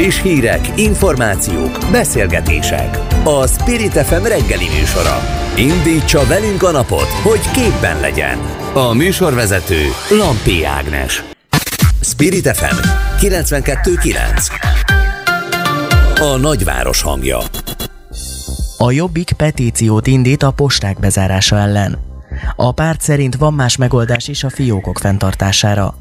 Friss hírek, információk, beszélgetések. A Spirit FM reggeli műsora. Indítsa velünk a napot, hogy képben legyen. A műsorvezető Lampi Ágnes. Spirit FM 92.9 A nagyváros hangja. A Jobbik petíciót indít a posták bezárása ellen. A párt szerint van más megoldás is a fiókok fenntartására.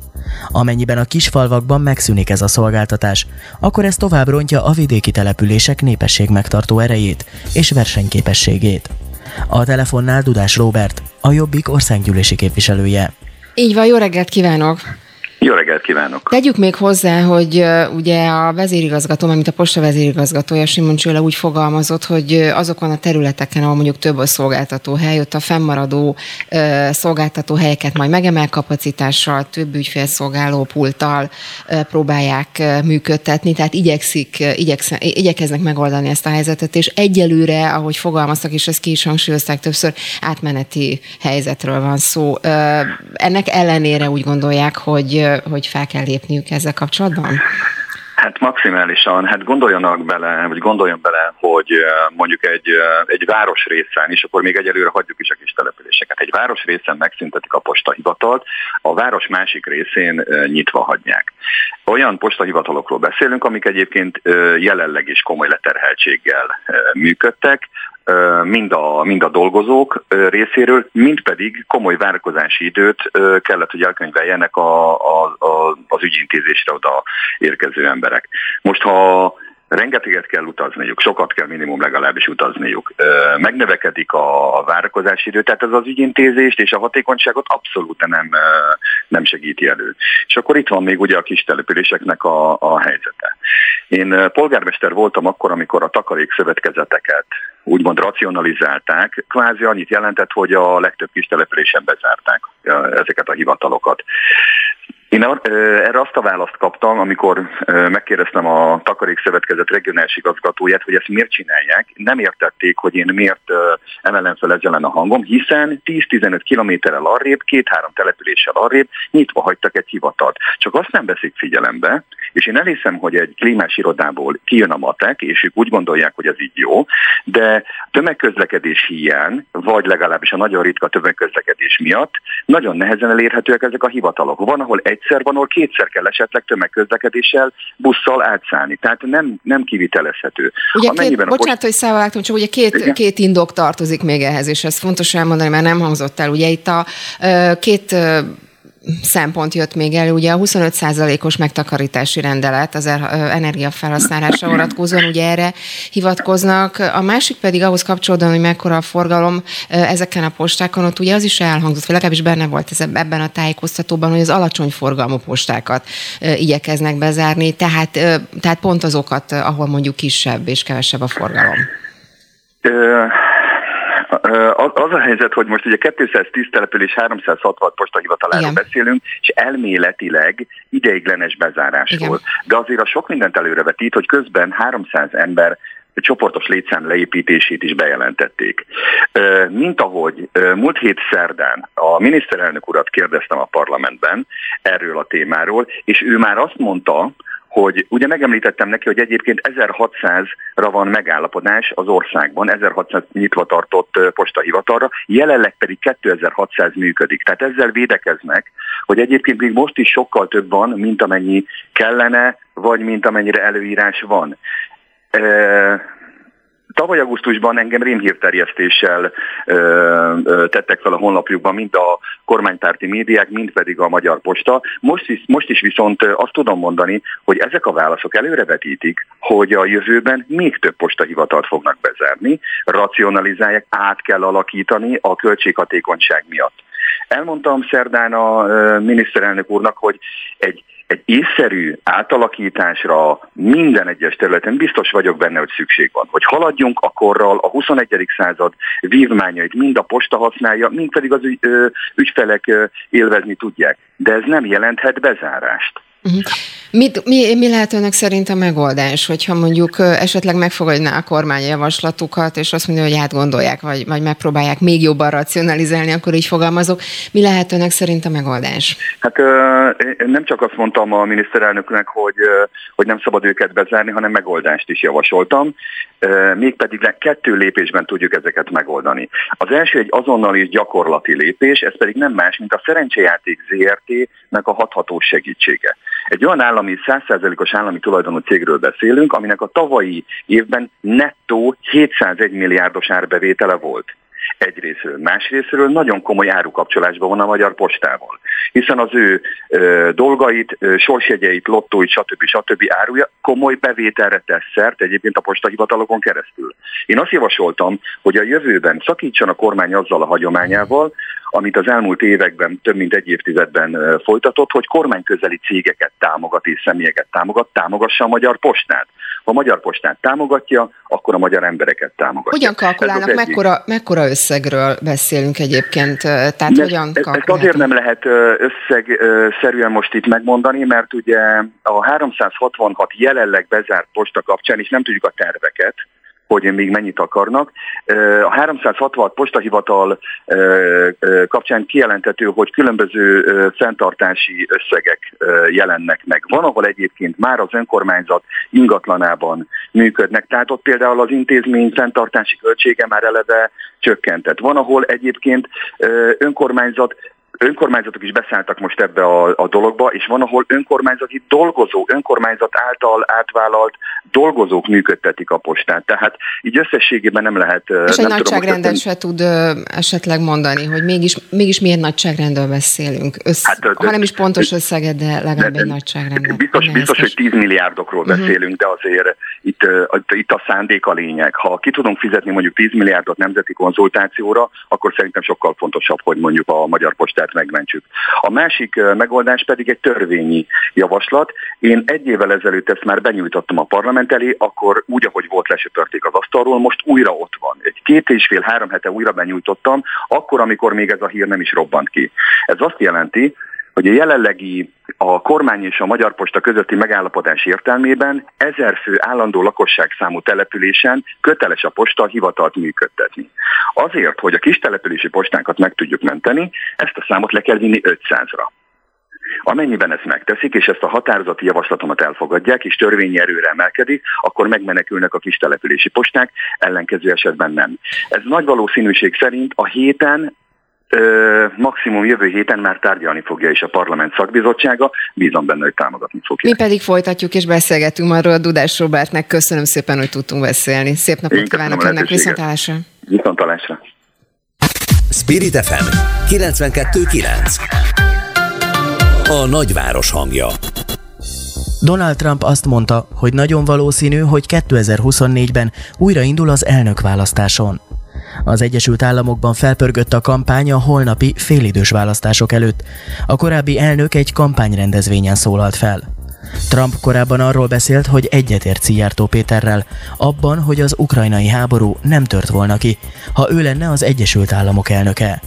Amennyiben a kisfalvakban megszűnik ez a szolgáltatás, akkor ez tovább rontja a vidéki települések népesség megtartó erejét és versenyképességét. A telefonnál Dudás Robert, a Jobbik országgyűlési képviselője. Így van, jó reggelt kívánok! Jó reggelt kívánok! Tegyük még hozzá, hogy ugye a vezérigazgató, mint a posta vezérigazgatója Simon Csőle úgy fogalmazott, hogy azokon a területeken, ahol mondjuk több a szolgáltató hely, ott a fennmaradó szolgáltató helyeket majd megemel kapacitással, több ügyfélszolgáló pulttal próbálják működtetni, tehát igyekszik, igyeksz, igyekeznek megoldani ezt a helyzetet, és egyelőre, ahogy fogalmaztak, és ezt ki is hangsúlyozták többször, átmeneti helyzetről van szó. Ennek ellenére úgy gondolják, hogy hogy fel kell lépniük ezzel kapcsolatban? Hát maximálisan, hát gondoljanak bele, vagy gondoljon bele, hogy mondjuk egy, egy városrészen, és akkor még egyelőre hagyjuk is a kis településeket. Egy városrészen megszüntetik a postahivatalt, a város másik részén nyitva hagyják. Olyan postahivatalokról beszélünk, amik egyébként jelenleg is komoly leterheltséggel működtek, mind a, mind a dolgozók részéről, mind pedig komoly várakozási időt kellett, hogy elkönyveljenek a, a, a, az ügyintézésre oda érkező emberek. Most ha rengeteget kell utazniuk, sokat kell minimum legalábbis utazniuk. Megnövekedik a várakozási idő, tehát ez az ügyintézést és a hatékonyságot abszolút nem, nem segíti elő. És akkor itt van még ugye a kis településeknek a, a helyzete. Én polgármester voltam akkor, amikor a takarékszövetkezeteket úgymond racionalizálták, kvázi annyit jelentett, hogy a legtöbb kis településen bezárták ezeket a hivatalokat. Én erre azt a választ kaptam, amikor megkérdeztem a Takarékszövetkezet regionális igazgatóját, hogy ezt miért csinálják. Nem értették, hogy én miért emelem fel ezzel a hangom, hiszen 10-15 kilométerrel arrébb, két-három településsel arrébb nyitva hagytak egy hivatalt. Csak azt nem veszik figyelembe, és én elhiszem, hogy egy klímás irodából kijön a matek, és ők úgy gondolják, hogy ez így jó, de tömegközlekedés hiány, vagy legalábbis a nagyon ritka tömegközlekedés miatt nagyon nehezen elérhetőek ezek a hivatalok. Van, ahol egyszer, van, ahol kétszer kell esetleg tömegközlekedéssel, busszal átszállni. Tehát nem, nem kivitelezhető. Ugye két, bocsánat, post... hogy szállvágtam, csak ugye két, két indok tartozik még ehhez, és ez fontos elmondani, mert nem hangzott el. Ugye itt a két szempont jött még elő, ugye a 25%-os megtakarítási rendelet az energiafelhasználásra vonatkozóan, ugye erre hivatkoznak. A másik pedig ahhoz kapcsolódóan, hogy mekkora a forgalom ezeken a postákon, ott ugye az is elhangzott, vagy legalábbis benne volt ez ebben a tájékoztatóban, hogy az alacsony forgalmú postákat igyekeznek bezárni, tehát, tehát pont azokat, ahol mondjuk kisebb és kevesebb a forgalom. Az a helyzet, hogy most ugye 210 település 366 postahivataláról beszélünk, és elméletileg ideiglenes bezárásról. Igen. De azért a sok mindent előrevetít, hogy közben 300 ember csoportos létszám leépítését is bejelentették. Mint ahogy múlt hét szerdán a miniszterelnök urat kérdeztem a parlamentben erről a témáról, és ő már azt mondta, hogy ugye megemlítettem neki, hogy egyébként 1600-ra van megállapodás az országban, 1600 nyitva tartott postahivatalra, jelenleg pedig 2600 működik. Tehát ezzel védekeznek, hogy egyébként még most is sokkal több van, mint amennyi kellene, vagy mint amennyire előírás van. Tavaly augusztusban engem rémhírterjesztéssel ö, ö, tettek fel a honlapjukban mind a kormánypárti médiák, mind pedig a Magyar Posta. Most is, most is viszont azt tudom mondani, hogy ezek a válaszok előrevetítik, hogy a jövőben még több postahivatalt fognak bezárni, racionalizálják, át kell alakítani a költséghatékonyság miatt. Elmondtam szerdán a miniszterelnök úrnak, hogy egy egy észszerű átalakításra minden egyes területen biztos vagyok benne, hogy szükség van. Hogy haladjunk a korral, a 21. század vívmányait mind a posta használja, mind pedig az ügy, ö, ügyfelek ö, élvezni tudják. De ez nem jelenthet bezárást. Uh-huh. Mit, mi, mi lehet önök szerint a megoldás, hogyha mondjuk esetleg megfogadná a kormány javaslatukat, és azt mondja, hogy átgondolják, vagy, vagy megpróbálják még jobban racionalizálni, akkor így fogalmazok. Mi lehet önök szerint a megoldás? Hát nem csak azt mondtam a miniszterelnöknek, hogy, hogy nem szabad őket bezárni, hanem megoldást is javasoltam. Mégpedig kettő lépésben tudjuk ezeket megoldani. Az első egy azonnali gyakorlati lépés, ez pedig nem más, mint a szerencsejáték ZRT-nek a hathatós segítsége. Egy olyan állami, 100%-os állami tulajdonú cégről beszélünk, aminek a tavalyi évben nettó 701 milliárdos árbevétele volt egyrésztről. Másrésztről nagyon komoly árukapcsolásban van a Magyar Postával, hiszen az ő ö, dolgait, ö, sorsjegyeit, lottóit, stb. stb. áruja komoly bevételre tesz szert egyébként a postahivatalokon keresztül. Én azt javasoltam, hogy a jövőben szakítson a kormány azzal a hagyományával, amit az elmúlt években, több mint egy évtizedben folytatott, hogy kormányközeli cégeket támogat és személyeket támogat, támogassa a Magyar Postát. Ha a Magyar Postát támogatja, akkor a magyar embereket támogatja. Hogyan kalkulálnak, mekkora, mekkora összegről beszélünk egyébként? Tehát ne, hogyan Ezt azért nem lehet összegszerűen most itt megmondani, mert ugye a 366 jelenleg bezárt posta kapcsán, és nem tudjuk a terveket, hogy még mennyit akarnak. A 366 postahivatal kapcsán kijelentető, hogy különböző fenntartási összegek jelennek meg. Van, ahol egyébként már az önkormányzat ingatlanában működnek, tehát ott például az intézmény fenntartási költsége már eleve csökkentett. Van, ahol egyébként önkormányzat önkormányzatok is beszálltak most ebbe a, a dologba, és van, ahol önkormányzati dolgozó, önkormányzat által átvállalt dolgozók működtetik a postát. Tehát így összességében nem lehet... És egy nagyságrendet se tud ö, esetleg mondani, hogy mégis, mégis milyen nagyságrendről beszélünk. Össz, hát, ha nem is pontos összeget, de legalább de, egy nagyságrendet. Biztos, biztos hogy 10 milliárdokról uh-huh. beszélünk, de azért itt, itt a szándék a lényeg. Ha ki tudunk fizetni mondjuk 10 milliárdot nemzeti konzultációra, akkor szerintem sokkal fontosabb, hogy mondjuk a magyar postát megmentsük. A másik megoldás pedig egy törvényi javaslat. Én egy évvel ezelőtt ezt már benyújtottam a parlament elé, akkor úgy, ahogy volt lesöpörték az asztalról, most újra ott van. Egy két és fél, három hete újra benyújtottam, akkor, amikor még ez a hír nem is robbant ki. Ez azt jelenti, hogy a jelenlegi a kormány és a Magyar Posta közötti megállapodás értelmében ezer fő állandó lakosságszámú településen köteles a posta hivatalt működtetni. Azért, hogy a kis települési postánkat meg tudjuk menteni, ezt a számot le kell vinni 500-ra. Amennyiben ezt megteszik, és ezt a határozati javaslatomat elfogadják, és törvényi erőre emelkedik, akkor megmenekülnek a kis települési posták, ellenkező esetben nem. Ez nagy valószínűség szerint a héten maximum jövő héten már tárgyalni fogja is a parlament szakbizottsága, bízom benne, hogy támogatni fogja. Mi pedig folytatjuk és beszélgetünk arról a Dudás Robertnek. Köszönöm szépen, hogy tudtunk beszélni. Szép napot Én kívánok önnek, viszontalásra. Viszontalásra. Spirit FM 92.9 A nagyváros hangja Donald Trump azt mondta, hogy nagyon valószínű, hogy 2024-ben újraindul az elnökválasztáson. Az Egyesült Államokban felpörgött a kampány a holnapi félidős választások előtt. A korábbi elnök egy kampányrendezvényen szólalt fel. Trump korábban arról beszélt, hogy egyetért Szijjártó Péterrel, abban, hogy az ukrajnai háború nem tört volna ki, ha ő lenne az Egyesült Államok elnöke.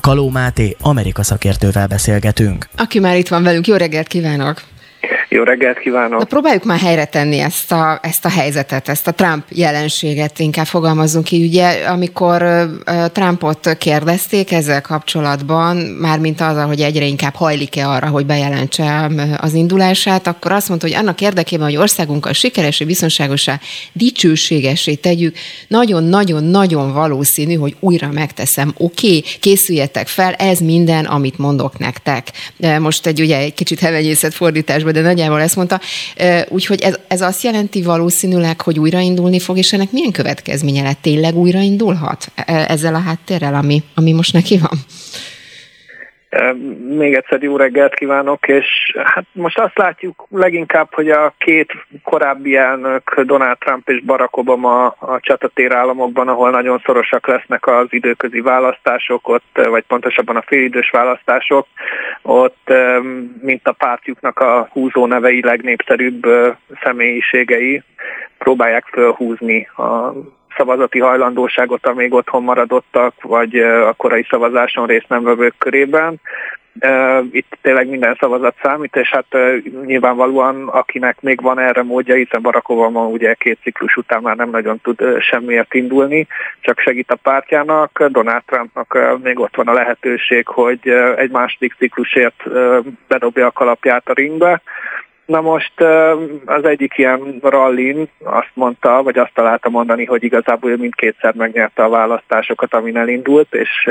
Kaló Máté, Amerika szakértővel beszélgetünk. Aki már itt van velünk, jó reggelt kívánok! Jó reggelt kívánok! Na próbáljuk már helyre tenni ezt a, ezt a helyzetet, ezt a Trump jelenséget, inkább fogalmazunk ki. Ugye, amikor Trumpot kérdezték ezzel kapcsolatban, mármint az, hogy egyre inkább hajlik-e arra, hogy bejelentse az indulását, akkor azt mondta, hogy annak érdekében, hogy országunkkal sikeresé, biztonságosá, dicsőségesé tegyük, nagyon-nagyon-nagyon valószínű, hogy újra megteszem. Oké, okay, készüljetek fel, ez minden, amit mondok nektek. Most egy ugye egy kicsit hevenyészet fordításban, de nagyjából ezt mondta. Úgyhogy ez, ez azt jelenti valószínűleg, hogy újraindulni fog, és ennek milyen következménye lett? Tényleg újraindulhat e, ezzel a háttérrel, ami, ami most neki van? Még egyszer jó reggelt kívánok, és hát most azt látjuk leginkább, hogy a két korábbi elnök, Donald Trump és Barack Obama a csatatér államokban, ahol nagyon szorosak lesznek az időközi választások, ott, vagy pontosabban a félidős választások, ott mint a pártjuknak a húzó nevei legnépszerűbb személyiségei próbálják fölhúzni a szavazati hajlandóságot a még otthon maradottak, vagy a korai szavazáson részt nem vevők körében. Itt tényleg minden szavazat számít, és hát nyilvánvalóan akinek még van erre módja, hiszen Barack Obama ugye két ciklus után már nem nagyon tud semmiért indulni, csak segít a pártjának. Donald Trumpnak még ott van a lehetőség, hogy egy második ciklusért bedobja a kalapját a ringbe. Na most az egyik ilyen rallin azt mondta, vagy azt találta mondani, hogy igazából ő mindkétszer megnyerte a választásokat, amin elindult, és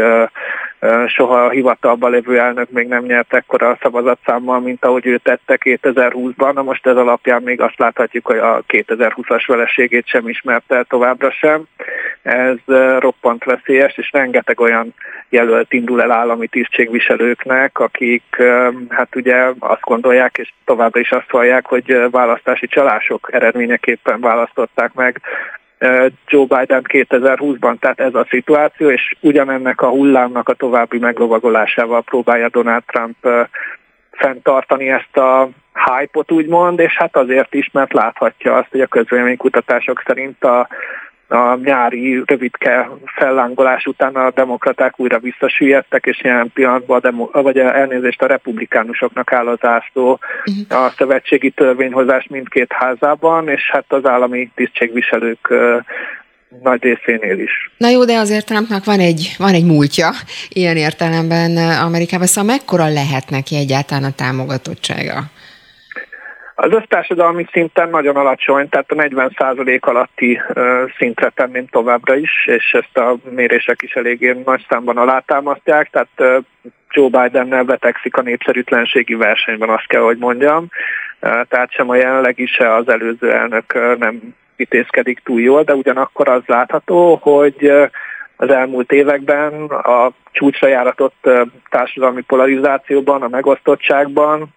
soha a hivatalban lévő elnök még nem nyert ekkora szavazatszámmal, mint ahogy ő tette 2020-ban. Na most ez alapján még azt láthatjuk, hogy a 2020-as veleségét sem ismerte továbbra sem. Ez roppant veszélyes, és rengeteg olyan jelölt indul el állami tisztségviselőknek, akik hát ugye azt gondolják, és továbbra is azt vallják, hogy választási csalások eredményeképpen választották meg Joe Biden 2020-ban, tehát ez a szituáció, és ugyanennek a hullámnak a további meglovagolásával próbálja Donald Trump fenntartani ezt a hype-ot úgymond, és hát azért is, mert láthatja azt, hogy a közvéleménykutatások szerint a a nyári rövidke fellángolás után a demokraták újra visszasüllyedtek, és ilyen pillanatban a demo, vagy a elnézést a republikánusoknak áll az ászló uh-huh. a szövetségi törvényhozás mindkét házában, és hát az állami tisztségviselők nagy részénél is. Na jó, de azért Trumpnak van egy, van egy múltja ilyen értelemben Amerikában, szóval mekkora lehet neki egyáltalán a támogatottsága? Az össztársadalmi szinten nagyon alacsony, tehát a 40% alatti szintre tenném továbbra is, és ezt a mérések is eléggé nagy számban alátámasztják, tehát Joe Bidennel betegszik a népszerűtlenségi versenyben, azt kell, hogy mondjam. Tehát sem a jelenlegi, se az előző elnök nem vitézkedik túl jól, de ugyanakkor az látható, hogy az elmúlt években a csúcsra járatott társadalmi polarizációban, a megosztottságban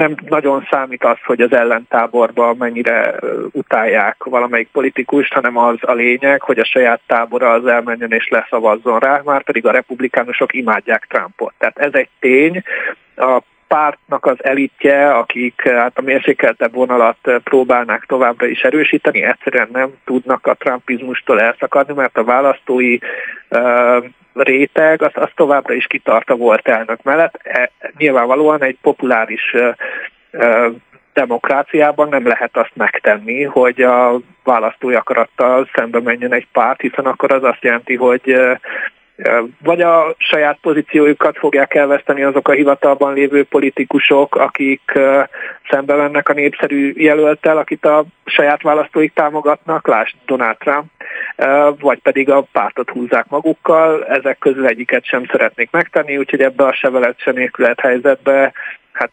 nem nagyon számít az, hogy az ellentáborban mennyire utálják valamelyik politikust, hanem az a lényeg, hogy a saját tábora az elmenjen és leszavazzon rá, már pedig a republikánusok imádják Trumpot. Tehát ez egy tény. A pártnak az elitje, akik hát a mérsékeltebb vonalat próbálnák továbbra is erősíteni, egyszerűen nem tudnak a trumpizmustól elszakadni, mert a választói uh, réteg, az, az továbbra is kitart a volt elnök mellett. E, nyilvánvalóan egy populáris uh, demokráciában nem lehet azt megtenni, hogy a választói akarattal szembe menjen egy párt, hiszen akkor az azt jelenti, hogy vagy a saját pozíciójukat fogják elveszteni azok a hivatalban lévő politikusok, akik szembe mennek a népszerű jelöltel, akit a saját választóik támogatnak, lásd Donald Trump, vagy pedig a pártot húzzák magukkal, ezek közül egyiket sem szeretnék megtenni, úgyhogy ebbe a se nélkület helyzetbe hát.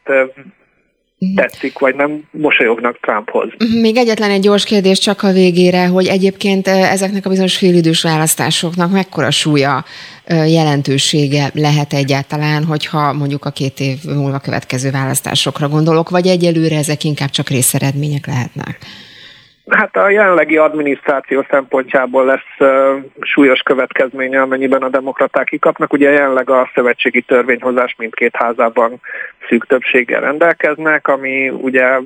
Tetszik, vagy nem mosolyognak Trumphoz. Mhm, még egyetlen egy gyors kérdés csak a végére, hogy egyébként ezeknek a bizonyos félidős választásoknak mekkora súlya, jelentősége lehet egyáltalán, hogyha mondjuk a két év múlva következő választásokra gondolok, vagy egyelőre ezek inkább csak részeredmények lehetnek? Hát a jelenlegi adminisztráció szempontjából lesz súlyos következménye, amennyiben a demokraták kikapnak. Ugye jelenleg a szövetségi törvényhozás mindkét házában szűk többséggel rendelkeznek, ami ugye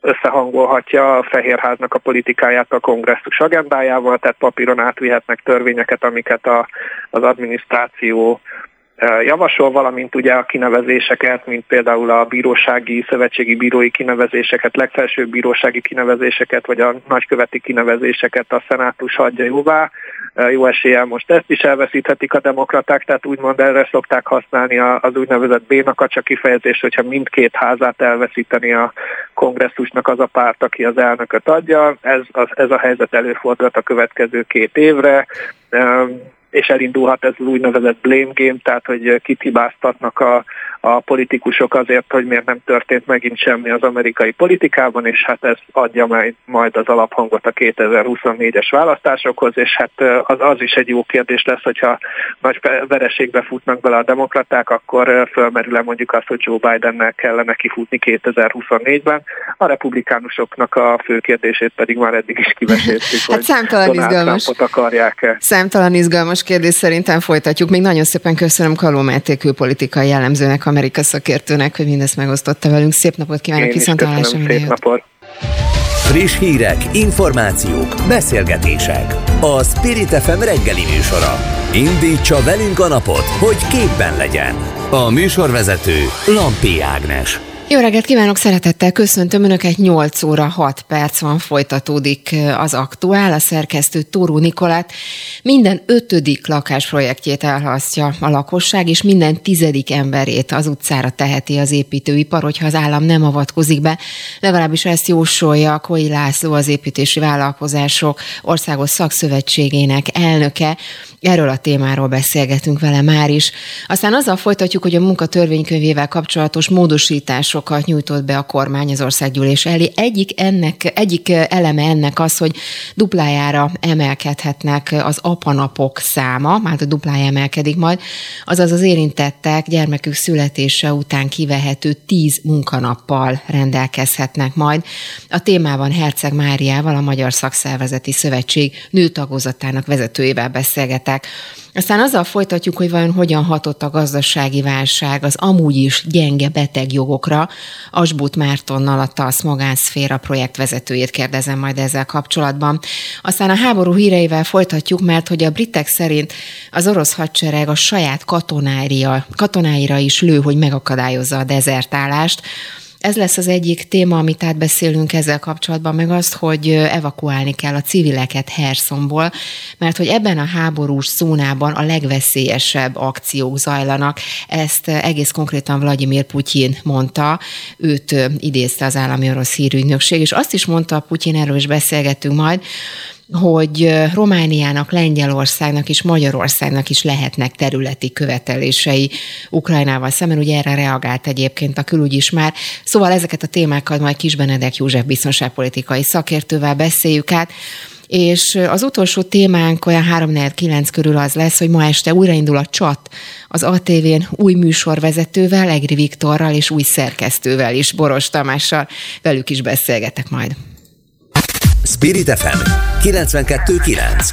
összehangolhatja a Fehérháznak a politikáját a kongresszus agendájával, tehát papíron átvihetnek törvényeket, amiket a, az adminisztráció javasol, valamint ugye a kinevezéseket, mint például a bírósági, szövetségi bírói kinevezéseket, legfelsőbb bírósági kinevezéseket, vagy a nagyköveti kinevezéseket a szenátus adja jóvá. Jó eséllyel most ezt is elveszíthetik a demokraták, tehát úgymond erre szokták használni az úgynevezett bénakacsa kifejezést, hogyha mindkét házát elveszíteni a kongresszusnak az a párt, aki az elnököt adja. Ez, az, ez a helyzet előfordulhat a következő két évre és elindulhat ez az úgynevezett blame game, tehát hogy kit hibáztatnak a, a politikusok azért, hogy miért nem történt megint semmi az amerikai politikában, és hát ez adja majd, az alaphangot a 2024-es választásokhoz, és hát az, az is egy jó kérdés lesz, hogyha nagy vereségbe futnak bele a demokraták, akkor fölmerül-e mondjuk azt, hogy Joe Bidennel kellene kifutni 2024-ben. A republikánusoknak a fő kérdését pedig már eddig is kiveséztük, hát hogy számtalan izgalmas. akarják-e. Számtalan izgalmas kérdés szerintem folytatjuk. Még nagyon szépen köszönöm Kaló Máté külpolitikai jellemzőnek, Amerika szakértőnek, hogy mindezt megosztotta velünk. Szép napot kívánok, viszont hallásra. Szép napot. Friss hírek, információk, beszélgetések. A Spirit FM reggeli műsora. Indítsa velünk a napot, hogy képben legyen. A műsorvezető Lampi Ágnes. Jó reggelt kívánok, szeretettel köszöntöm Önöket, 8 óra 6 perc van, folytatódik az aktuál, a szerkesztő Tóró Nikolát. Minden ötödik lakásprojektjét elhasztja a lakosság, és minden tizedik emberét az utcára teheti az építőipar, hogyha az állam nem avatkozik be. Legalábbis ezt jósolja Koi László, az építési vállalkozások országos szakszövetségének elnöke. Erről a témáról beszélgetünk vele már is. Aztán azzal folytatjuk, hogy a munkatörvénykönyvével kapcsolatos módosításokat nyújtott be a kormány az országgyűlés elé. Egyik, ennek, egyik eleme ennek az, hogy duplájára emelkedhetnek az apanapok száma, már a duplája emelkedik majd, azaz az érintettek gyermekük születése után kivehető tíz munkanappal rendelkezhetnek majd. A témában Herceg Máriával, a Magyar Szakszervezeti Szövetség nőtagozatának vezetőjével beszélgetek mondták. Aztán azzal folytatjuk, hogy vajon hogyan hatott a gazdasági válság az amúgy is gyenge betegjogokra. Asbut Mártonnal a TASZ magánszféra projektvezetőjét kérdezem majd ezzel kapcsolatban. Aztán a háború híreivel folytatjuk, mert hogy a britek szerint az orosz hadsereg a saját katonáira, katonáira is lő, hogy megakadályozza a dezertálást. Ez lesz az egyik téma, amit átbeszélünk ezzel kapcsolatban, meg azt, hogy evakuálni kell a civileket Hersonból, mert hogy ebben a háborús zónában a legveszélyesebb akciók zajlanak. Ezt egész konkrétan Vladimir Putyin mondta, őt idézte az állami orosz hírügynökség, és azt is mondta Putyin, erről is beszélgettünk majd, hogy Romániának, Lengyelországnak és Magyarországnak is lehetnek területi követelései Ukrajnával szemben. Ugye erre reagált egyébként a külügy is már. Szóval ezeket a témákat majd Kis Benedek József biztonságpolitikai szakértővel beszéljük át. És az utolsó témánk olyan 3 9 körül az lesz, hogy ma este újraindul a csat az ATV-n új műsorvezetővel, Egri Viktorral és új szerkesztővel is, Boros Tamással. Velük is beszélgetek majd. Spirit FM 92.9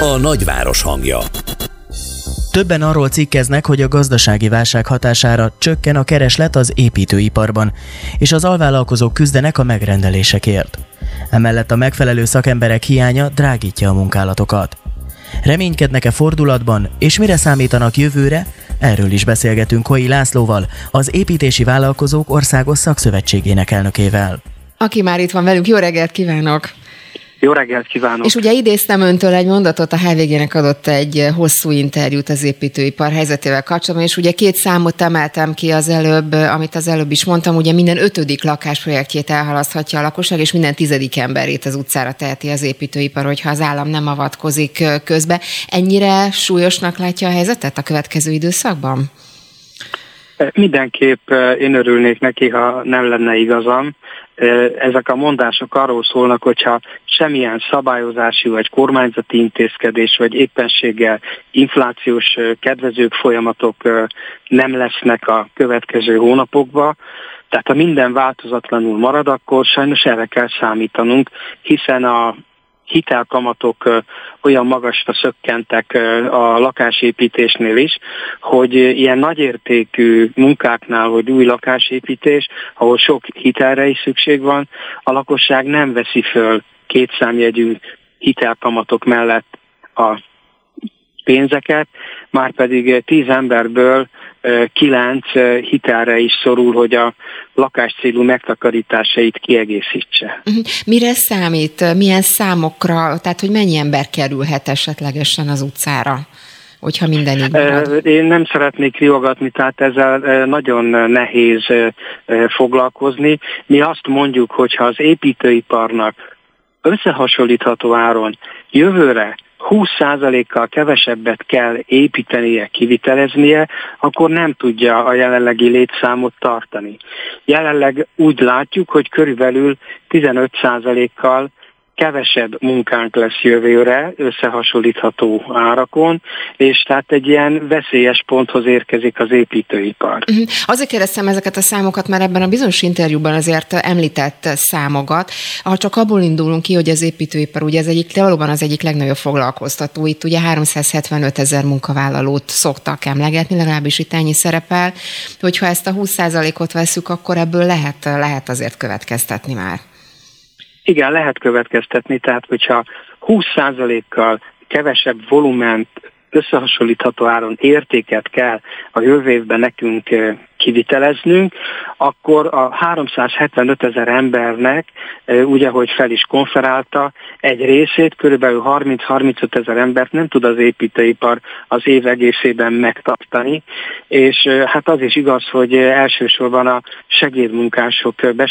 A nagyváros hangja Többen arról cikkeznek, hogy a gazdasági válság hatására csökken a kereslet az építőiparban, és az alvállalkozók küzdenek a megrendelésekért. Emellett a megfelelő szakemberek hiánya drágítja a munkálatokat. Reménykednek-e fordulatban, és mire számítanak jövőre? Erről is beszélgetünk Koi Lászlóval, az Építési Vállalkozók Országos Szakszövetségének elnökével aki már itt van velünk. Jó reggelt kívánok! Jó reggelt kívánok! És ugye idéztem öntől egy mondatot, a HVG-nek adott egy hosszú interjút az építőipar helyzetével kapcsolatban, és ugye két számot emeltem ki az előbb, amit az előbb is mondtam, ugye minden ötödik lakásprojektjét elhalaszthatja a lakosság, és minden tizedik emberét az utcára teheti az építőipar, hogyha az állam nem avatkozik közbe. Ennyire súlyosnak látja a helyzetet a következő időszakban? Mindenképp én örülnék neki, ha nem lenne igazam ezek a mondások arról szólnak, hogyha semmilyen szabályozási vagy kormányzati intézkedés, vagy éppenséggel inflációs kedvezők folyamatok nem lesznek a következő hónapokban, tehát ha minden változatlanul marad, akkor sajnos erre kell számítanunk, hiszen a hitelkamatok olyan magasra szökkentek a lakásépítésnél is, hogy ilyen nagyértékű munkáknál, hogy új lakásépítés, ahol sok hitelre is szükség van, a lakosság nem veszi föl kétszámjegyű hitelkamatok mellett a pénzeket, már pedig tíz emberből kilenc hitelre is szorul, hogy a lakáscélú megtakarításait kiegészítse. Mhm. Mire számít? Milyen számokra? Tehát, hogy mennyi ember kerülhet esetlegesen az utcára? hogyha minden így marad? Én nem szeretnék riogatni, tehát ezzel nagyon nehéz foglalkozni. Mi azt mondjuk, hogy ha az építőiparnak összehasonlítható áron jövőre 20%-kal kevesebbet kell építenie, kiviteleznie, akkor nem tudja a jelenlegi létszámot tartani. Jelenleg úgy látjuk, hogy körülbelül 15%-kal kevesebb munkánk lesz jövőre összehasonlítható árakon, és tehát egy ilyen veszélyes ponthoz érkezik az építőipar. Uh-huh. Azért kérdeztem ezeket a számokat, mert ebben a bizonyos interjúban azért említett számokat. Ha csak abból indulunk ki, hogy az építőipar ugye ez egyik, valóban az egyik legnagyobb foglalkoztató, itt ugye 375 ezer munkavállalót szoktak emlegetni, legalábbis itt ennyi szerepel, hogyha ezt a 20%-ot veszük, akkor ebből lehet, lehet azért következtetni már. Igen, lehet következtetni, tehát hogyha 20%-kal kevesebb volument összehasonlítható áron értéket kell a jövő évben nekünk kiviteleznünk, akkor a 375 ezer embernek, ugye, hogy fel is konferálta, egy részét, körülbelül 30-35 ezer embert nem tud az építőipar az év egészében megtartani, és hát az is igaz, hogy elsősorban a segédmunkások, be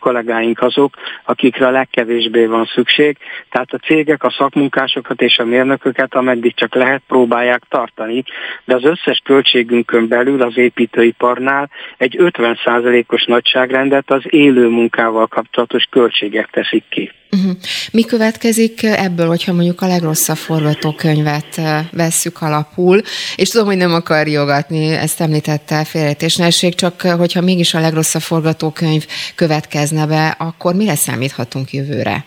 kollégáink azok, akikre a legkevésbé van szükség, tehát a cégek a szakmunkásokat és a mérnököket, ameddig csak lehet, próbálják tartani, de az összes költségünkön belül az építő építőiparnál egy 50%-os nagyságrendet az élő munkával kapcsolatos költségek teszik ki. Uh-huh. Mi következik ebből, hogyha mondjuk a legrosszabb forgatókönyvet vesszük alapul, és tudom, hogy nem akar jogatni, ezt említette félrejtésnelség, csak hogyha mégis a legrosszabb forgatókönyv következne be, akkor mire számíthatunk jövőre?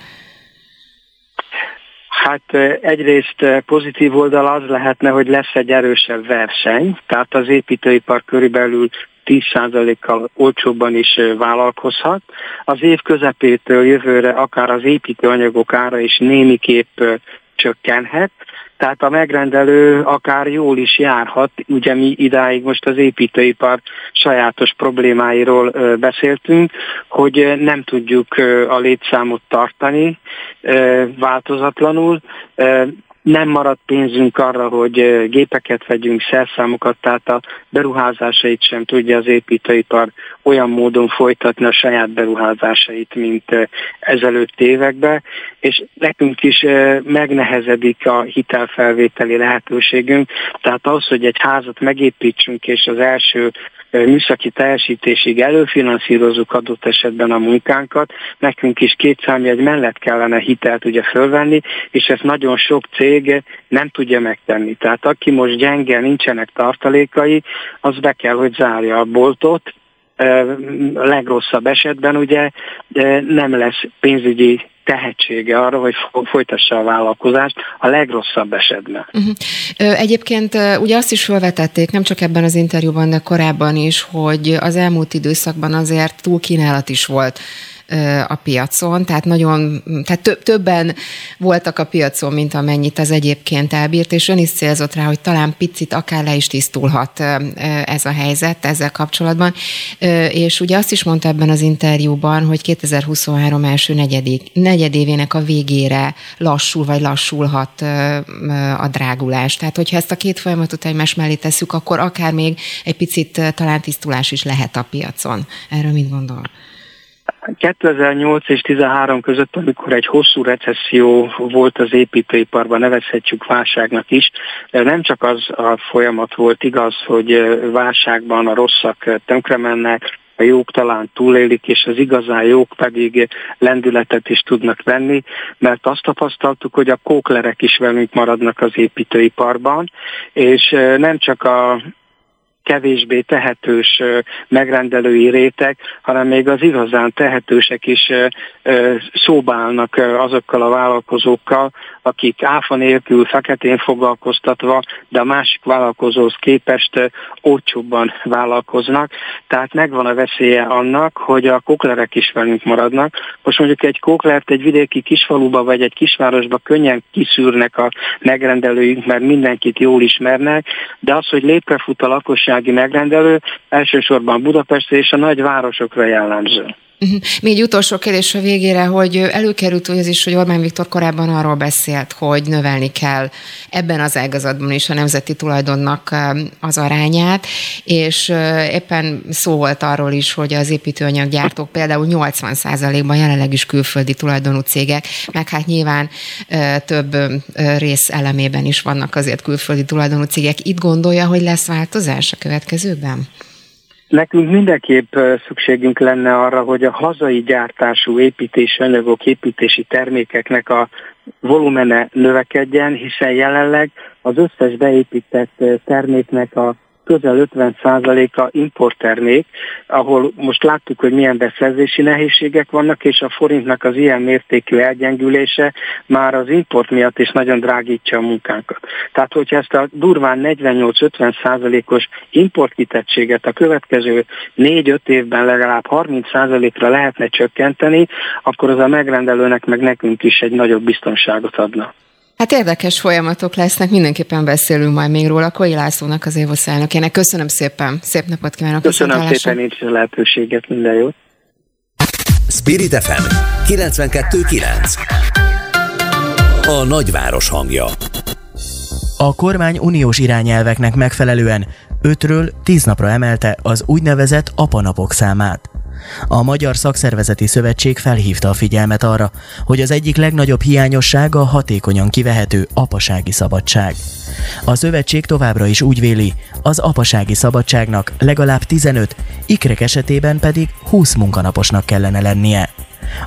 Hát egyrészt pozitív oldal az lehetne, hogy lesz egy erősebb verseny, tehát az építőipar körülbelül 10%-kal olcsóbban is vállalkozhat. Az év közepétől jövőre akár az építőanyagok ára is némiképp csökkenhet, tehát a megrendelő akár jól is járhat, ugye mi idáig most az építőipar sajátos problémáiról beszéltünk, hogy nem tudjuk a létszámot tartani változatlanul, nem maradt pénzünk arra, hogy gépeket vegyünk, szerszámokat, tehát a beruházásait sem tudja az építőipar olyan módon folytatni a saját beruházásait, mint ezelőtt években, és nekünk is megnehezedik a hitelfelvételi lehetőségünk, tehát az, hogy egy házat megépítsünk, és az első műszaki teljesítésig előfinanszírozunk adott esetben a munkánkat, nekünk is két számjegy mellett kellene hitelt ugye fölvenni, és ezt nagyon sok cég nem tudja megtenni. Tehát aki most gyenge, nincsenek tartalékai, az be kell, hogy zárja a boltot, legrosszabb esetben ugye nem lesz pénzügyi tehetsége arra, hogy folytassa a vállalkozást a legrosszabb esetben. Uh-huh. Egyébként ugye azt is felvetették, nem csak ebben az interjúban, de korábban is, hogy az elmúlt időszakban azért túl kínálat is volt a piacon, tehát nagyon, tehát több, többen voltak a piacon, mint amennyit az egyébként elbírt, és ön is célzott rá, hogy talán picit akár le is tisztulhat ez a helyzet ezzel kapcsolatban, és ugye azt is mondta ebben az interjúban, hogy 2023 első negyedik, negyedévének a végére lassul, vagy lassulhat a drágulás. Tehát, hogyha ezt a két folyamatot egymás mellé tesszük, akkor akár még egy picit talán tisztulás is lehet a piacon. Erről mit gondol? 2008 és 2013 között, amikor egy hosszú recesszió volt az építőiparban, nevezhetjük válságnak is, nem csak az a folyamat volt igaz, hogy válságban a rosszak tönkre mennek, a jók talán túlélik, és az igazán jók pedig lendületet is tudnak venni, mert azt tapasztaltuk, hogy a kóklerek is velünk maradnak az építőiparban, és nem csak a kevésbé tehetős megrendelői réteg, hanem még az igazán tehetősek is szóba állnak azokkal a vállalkozókkal, akik áfa nélkül feketén foglalkoztatva, de a másik vállalkozóhoz képest olcsóbban vállalkoznak. Tehát megvan a veszélye annak, hogy a koklerek is velünk maradnak. Most mondjuk egy koklert egy vidéki kisfaluba vagy egy kisvárosba könnyen kiszűrnek a megrendelőink, mert mindenkit jól ismernek, de az, hogy létrefut a lakosság gazdasági megrendelő, elsősorban Budapestre és a nagy városokra jellemző. Uh-huh. Még egy utolsó kérdés a végére, hogy előkerült hogy az is, hogy Orbán Viktor korábban arról beszélt, hogy növelni kell ebben az ágazatban is a nemzeti tulajdonnak um, az arányát, és uh, éppen szó volt arról is, hogy az építőanyaggyártók például 80%-ban jelenleg is külföldi tulajdonú cégek, meg hát nyilván uh, több rész elemében is vannak azért külföldi tulajdonú cégek. Itt gondolja, hogy lesz változás a következőkben? Nekünk mindenképp szükségünk lenne arra, hogy a hazai gyártású építési anyagok, építési termékeknek a volumene növekedjen, hiszen jelenleg az összes beépített terméknek a közel 50%-a importtermék, ahol most láttuk, hogy milyen beszerzési nehézségek vannak, és a forintnak az ilyen mértékű elgyengülése már az import miatt is nagyon drágítja a munkánkat. Tehát, hogyha ezt a durván 48-50%-os importkitettséget a következő 4-5 évben legalább 30%-ra lehetne csökkenteni, akkor az a megrendelőnek meg nekünk is egy nagyobb biztonságot adna. Hát érdekes folyamatok lesznek, mindenképpen beszélünk majd még róla. Koi Lászlónak az Évosz elnökének. Köszönöm szépen, szép napot kívánok. Köszönöm szépen nincs a lehetőséget, minden jót. Spirit FM 92.9 A nagyváros hangja a kormány uniós irányelveknek megfelelően 5-ről 10 napra emelte az úgynevezett apanapok számát. A Magyar Szakszervezeti Szövetség felhívta a figyelmet arra, hogy az egyik legnagyobb hiányosság a hatékonyan kivehető apasági szabadság. A szövetség továbbra is úgy véli, az apasági szabadságnak legalább 15, ikrek esetében pedig 20 munkanaposnak kellene lennie.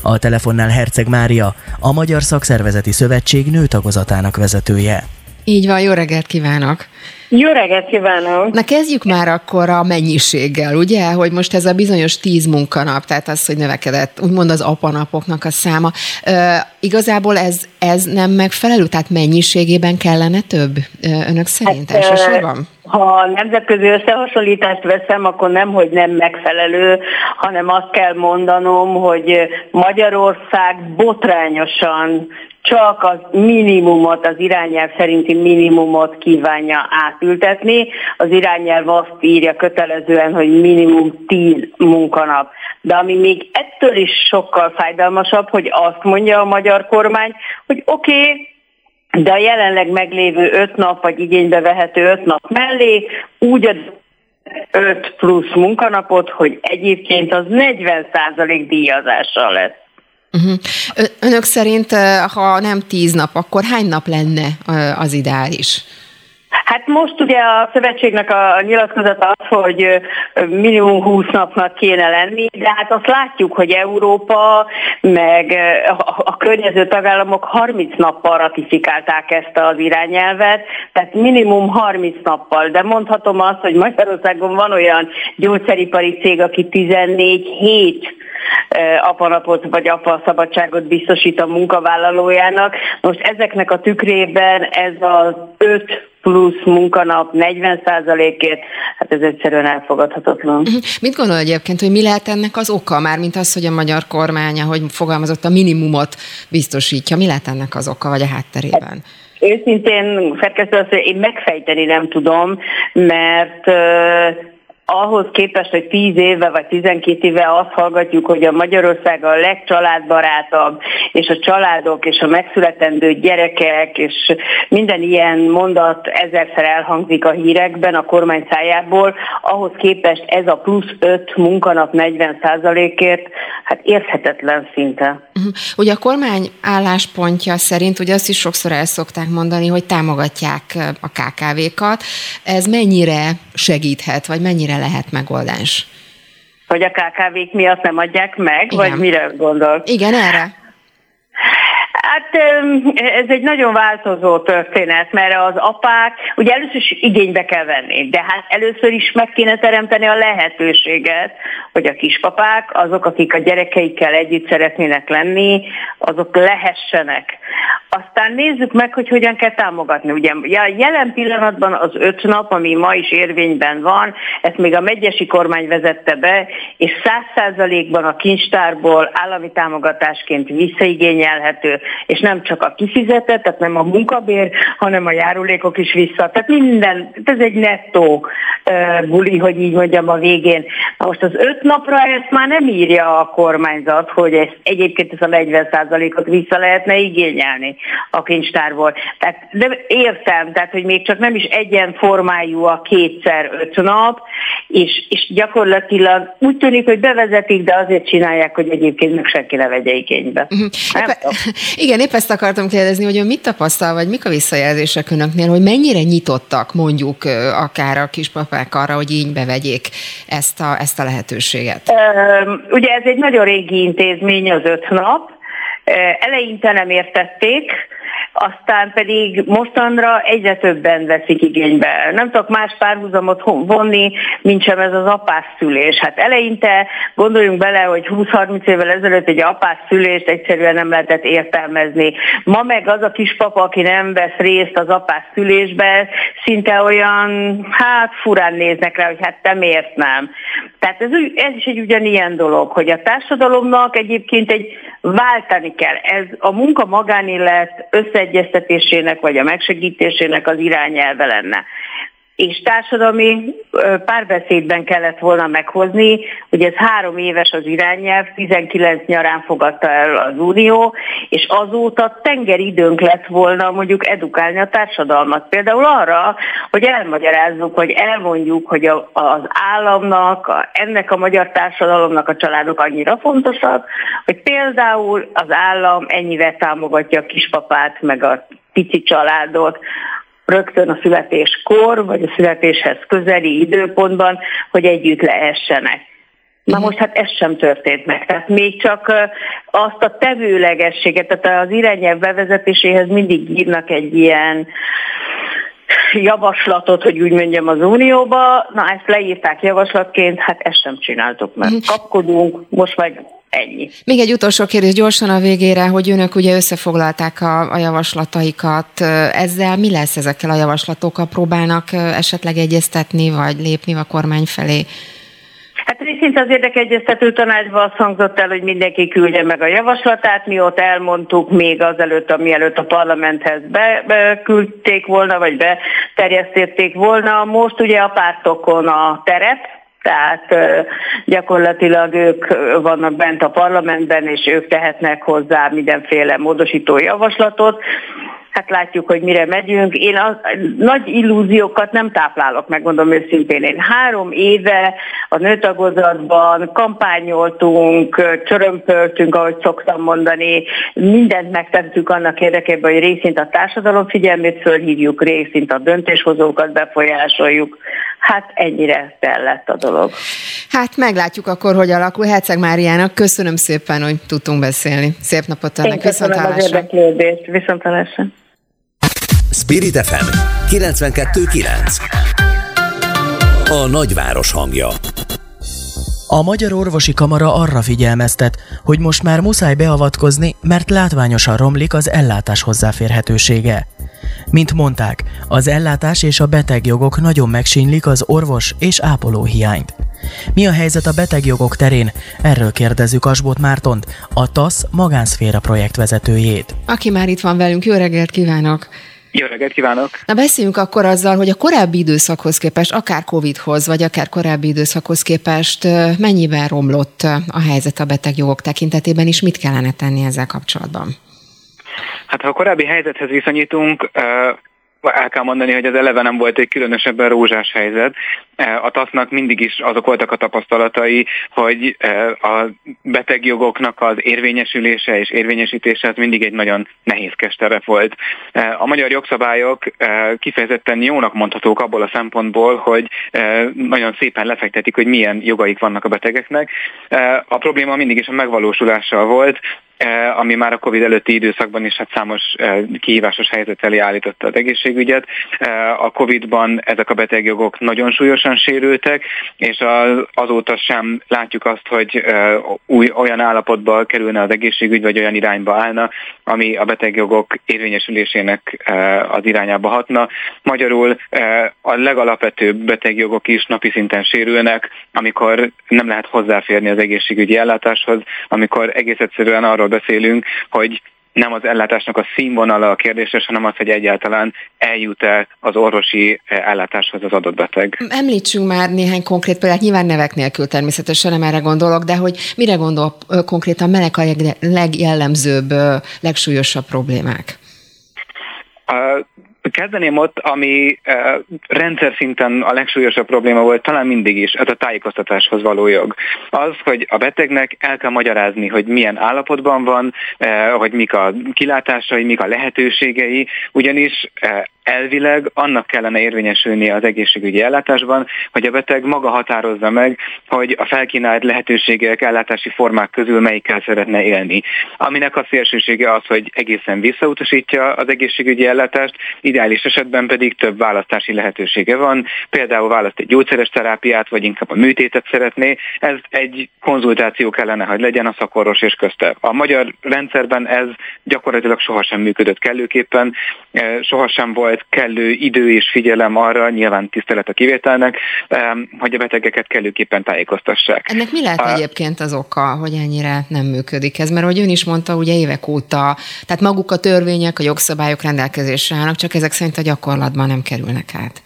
A telefonnál Herceg Mária, a Magyar Szakszervezeti Szövetség nőtagozatának vezetője. Így van, jó reggelt kívánok! Jó reggelt kívánok! Na kezdjük már akkor a mennyiséggel, ugye, hogy most ez a bizonyos tíz munkanap, tehát az, hogy növekedett, úgymond az apanapoknak a száma. E, igazából ez, ez nem megfelelő, tehát mennyiségében kellene több önök szerint hát, elsősorban? Ha nemzetközi összehasonlítást veszem, akkor nem, hogy nem megfelelő, hanem azt kell mondanom, hogy Magyarország botrányosan csak az minimumot, az irányelv szerinti minimumot kívánja átültetni. Az irányelv azt írja kötelezően, hogy minimum 10 munkanap. De ami még ettől is sokkal fájdalmasabb, hogy azt mondja a magyar kormány, hogy oké, okay, de a jelenleg meglévő öt nap, vagy igénybe vehető öt nap mellé úgy ad 5 plusz munkanapot, hogy egyébként az 40% díjazással lesz. Uh-huh. Önök szerint, ha nem tíz nap, akkor hány nap lenne az ideális? Hát most ugye a szövetségnek a nyilatkozata az, hogy minimum 20 napnak kéne lenni, de hát azt látjuk, hogy Európa meg a környező tagállamok 30 nappal ratifikálták ezt az irányelvet, tehát minimum 30 nappal, de mondhatom azt, hogy Magyarországon van olyan gyógyszeripari cég, aki 14 hét apanapot vagy apa szabadságot biztosít a munkavállalójának. Most ezeknek a tükrében ez az 5 plusz munkanap 40%-ért, hát ez egyszerűen elfogadhatatlan. Mhm. Mit gondol egyébként, hogy mi lehet ennek az oka, már mint az, hogy a magyar kormánya, hogy fogalmazott a minimumot biztosítja, mi lehet ennek az oka, vagy a hátterében? Őszintén, szerkesztő, én megfejteni nem tudom, mert ahhoz képest, hogy 10 éve vagy 12 éve azt hallgatjuk, hogy a Magyarország a legcsaládbarátabb, és a családok, és a megszületendő gyerekek, és minden ilyen mondat ezerszer elhangzik a hírekben a kormány szájából, ahhoz képest ez a plusz 5 munkanap 40 ért hát érthetetlen szinte. Uh-huh. Ugye a kormány álláspontja szerint, ugye azt is sokszor el szokták mondani, hogy támogatják a KKV-kat. Ez mennyire segíthet, vagy mennyire lehet megoldás? Hogy a KKV-k miatt nem adják meg, Igen. vagy mire gondol? Igen, erre. Hát ez egy nagyon változó történet, mert az apák, ugye először is igénybe kell venni, de hát először is meg kéne teremteni a lehetőséget, hogy a kispapák, azok, akik a gyerekeikkel együtt szeretnének lenni, azok lehessenek. Aztán nézzük meg, hogy hogyan kell támogatni. Ugye jelen pillanatban az öt nap, ami ma is érvényben van, ezt még a megyesi kormány vezette be, és száz százalékban a kincstárból állami támogatásként visszaigényelhető, és nem csak a kifizetett, tehát nem a munkabér, hanem a járulékok is vissza. Tehát minden, ez egy nettó buli, hogy így mondjam a végén. Na most az öt napra ezt már nem írja a kormányzat, hogy ez, egyébként ez a 40%-ot vissza lehetne igényelni a kincstárból. Tehát, de értem, tehát hogy még csak nem is egyen formájú a kétszer öt nap, és, és gyakorlatilag úgy tűnik, hogy bevezetik, de azért csinálják, hogy egyébként meg senki ne vegye igénybe. Uh-huh. Igen, épp ezt akartam kérdezni, hogy mit tapasztal, vagy mik a visszajelzések önöknél, hogy mennyire nyitottak mondjuk akár a kispapák arra, hogy így bevegyék ezt a, ezt a lehetőséget? Ugye ez egy nagyon régi intézmény, az öt nap, Eleinte nem értették, aztán pedig mostanra egyre többen veszik igénybe. Nem tudok más párhuzamot vonni, mint sem ez az apás szülés. Hát eleinte gondoljunk bele, hogy 20-30 évvel ezelőtt egy apás szülést egyszerűen nem lehetett értelmezni. Ma meg az a kispapa, aki nem vesz részt az apás szülésbe, szinte olyan, hát furán néznek rá, hogy hát te miért nem. Tehát ez, ez is egy ugyanilyen dolog, hogy a társadalomnak egyébként egy váltani kell. Ez a munka magánélet összeegyeztetésének vagy a megsegítésének az irányelve lenne és társadalmi párbeszédben kellett volna meghozni, hogy ez három éves az irányelv, 19 nyarán fogadta el az Unió, és azóta tengeridőnk lett volna mondjuk edukálni a társadalmat. Például arra, hogy elmagyarázzuk, hogy elmondjuk, hogy az államnak, ennek a magyar társadalomnak a családok annyira fontosak, hogy például az állam ennyivel támogatja a kispapát, meg a pici családot, rögtön a születéskor, vagy a születéshez közeli időpontban, hogy együtt leessenek. Na most hát ez sem történt meg. Tehát még csak azt a tevőlegességet, tehát az irányelv bevezetéséhez mindig írnak egy ilyen javaslatot, hogy úgy mondjam, az Unióba. Na ezt leírták javaslatként, hát ezt sem csináltuk meg. Kapkodunk, most meg Ennyi. Még egy utolsó kérdés gyorsan a végére, hogy önök ugye összefoglalták a, a javaslataikat. Ezzel mi lesz ezekkel a javaslatokkal? Próbálnak esetleg egyeztetni, vagy lépni a kormány felé? Hát részint az érdekegyeztető tanácsban azt hangzott el, hogy mindenki küldje meg a javaslatát, mi ott elmondtuk még azelőtt, amielőtt a parlamenthez beküldték volna, vagy beterjesztették volna. Most ugye a pártokon a teret, tehát gyakorlatilag ők vannak bent a parlamentben, és ők tehetnek hozzá mindenféle módosító javaslatot. Hát látjuk, hogy mire megyünk. Én a nagy illúziókat nem táplálok, megmondom őszintén. Én három éve a nőtagozatban kampányoltunk, csörömpöltünk, ahogy szoktam mondani, mindent megtettük annak érdekében, hogy részint a társadalom figyelmét fölhívjuk, részint a döntéshozókat befolyásoljuk. Hát ennyire tellett a dolog. Hát meglátjuk akkor, hogy alakul. Herceg Máriának köszönöm szépen, hogy tudtunk beszélni. Szép napot önnek, viszontlátásra. az érdeklődést, viszontlátásra. Spirit FM 92.9 A nagyváros hangja a Magyar Orvosi Kamara arra figyelmeztet, hogy most már muszáj beavatkozni, mert látványosan romlik az ellátás hozzáférhetősége. Mint mondták, az ellátás és a betegjogok nagyon megsínlik az orvos és ápoló hiányt. Mi a helyzet a betegjogok terén? Erről kérdezzük Asbot Mártont, a TASZ magánszféra projektvezetőjét. Aki már itt van velünk, jó reggelt kívánok! Jó reggelt kívánok! Na beszéljünk akkor azzal, hogy a korábbi időszakhoz képest, akár Covid-hoz, vagy akár korábbi időszakhoz képest mennyiben romlott a helyzet a betegjogok tekintetében, és mit kellene tenni ezzel kapcsolatban? Hát ha a korábbi helyzethez viszonyítunk, el kell mondani, hogy az eleve nem volt egy különösebben rózsás helyzet. E, a TASZ-nak mindig is azok voltak a tapasztalatai, hogy e, a betegjogoknak az érvényesülése és érvényesítése az mindig egy nagyon nehézkes terep volt. E, a magyar jogszabályok kifejezetten jónak mondhatók abból a szempontból, hogy nagyon szépen lefektetik, hogy milyen jogaik vannak a betegeknek. A probléma mindig is a megvalósulással volt, ami már a Covid előtti időszakban is hát számos kihívásos helyzet elé állította az egészségügyet. A Covid-ban ezek a betegjogok nagyon súlyosan sérültek, és az, azóta sem látjuk azt, hogy új, olyan állapotba kerülne az egészségügy, vagy olyan irányba állna, ami a betegjogok érvényesülésének az irányába hatna. Magyarul a legalapvetőbb betegjogok is napi szinten sérülnek, amikor nem lehet hozzáférni az egészségügyi ellátáshoz, amikor egész egyszerűen arról beszélünk, hogy nem az ellátásnak a színvonala a kérdéses, hanem az, hogy egyáltalán eljut-e az orvosi ellátáshoz az adott beteg. Említsünk már néhány konkrét példát, nyilván nevek nélkül természetesen nem erre gondolok, de hogy mire gondol konkrétan, melek a legjellemzőbb, legsúlyosabb problémák? Kezdeném ott, ami rendszer szinten a legsúlyosabb probléma volt, talán mindig is, ez a tájékoztatáshoz való jog. Az, hogy a betegnek el kell magyarázni, hogy milyen állapotban van, hogy mik a kilátásai, mik a lehetőségei, ugyanis elvileg annak kellene érvényesülni az egészségügyi ellátásban, hogy a beteg maga határozza meg, hogy a felkínált lehetőségek, ellátási formák közül melyikkel szeretne élni. Aminek a szélsősége az, hogy egészen visszautasítja az egészségügyi ellátást, ideális esetben pedig több választási lehetősége van, például választ egy gyógyszeres terápiát, vagy inkább a műtétet szeretné. Ez egy konzultáció kellene, hogy legyen a szakorvos és közte. A magyar rendszerben ez gyakorlatilag sohasem működött kellőképpen, sohasem volt kellő idő és figyelem arra, nyilván tisztelet a kivételnek, hogy a betegeket kellőképpen tájékoztassák. Ennek mi lehet a... egyébként az oka, hogy ennyire nem működik ez? Mert ahogy ön is mondta, ugye évek óta, tehát maguk a törvények, a jogszabályok rendelkezésre állnak, csak ezek szerint a gyakorlatban nem kerülnek át.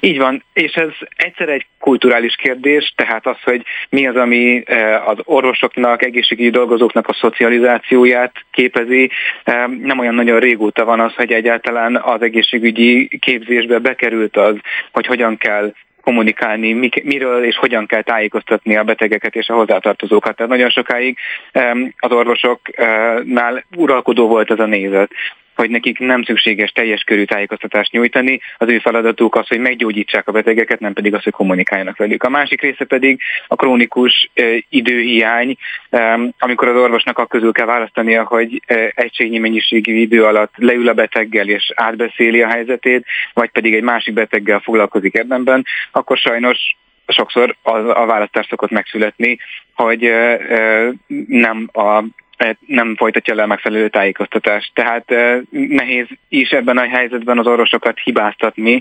Így van, és ez egyszer egy kulturális kérdés, tehát az, hogy mi az, ami eh, az orvosoknak, egészségügyi dolgozóknak a szocializációját képezi. Eh, nem olyan nagyon régóta van az, hogy egyáltalán az egészségügyi képzésbe bekerült az, hogy hogyan kell kommunikálni, miről és hogyan kell tájékoztatni a betegeket és a hozzátartozókat. Tehát nagyon sokáig az orvosoknál uralkodó volt ez a nézet hogy nekik nem szükséges teljes körű tájékoztatást nyújtani, az ő feladatuk az, hogy meggyógyítsák a betegeket, nem pedig az, hogy kommunikáljanak velük. A másik része pedig a krónikus időhiány, amikor az orvosnak a közül kell választania, hogy egységnyi mennyiségű idő alatt leül a beteggel és átbeszéli a helyzetét, vagy pedig egy másik beteggel foglalkozik ebbenben, akkor sajnos sokszor a, a választás szokott megszületni, hogy nem a nem folytatja le a megfelelő tájékoztatást. Tehát nehéz is ebben a helyzetben az orvosokat hibáztatni,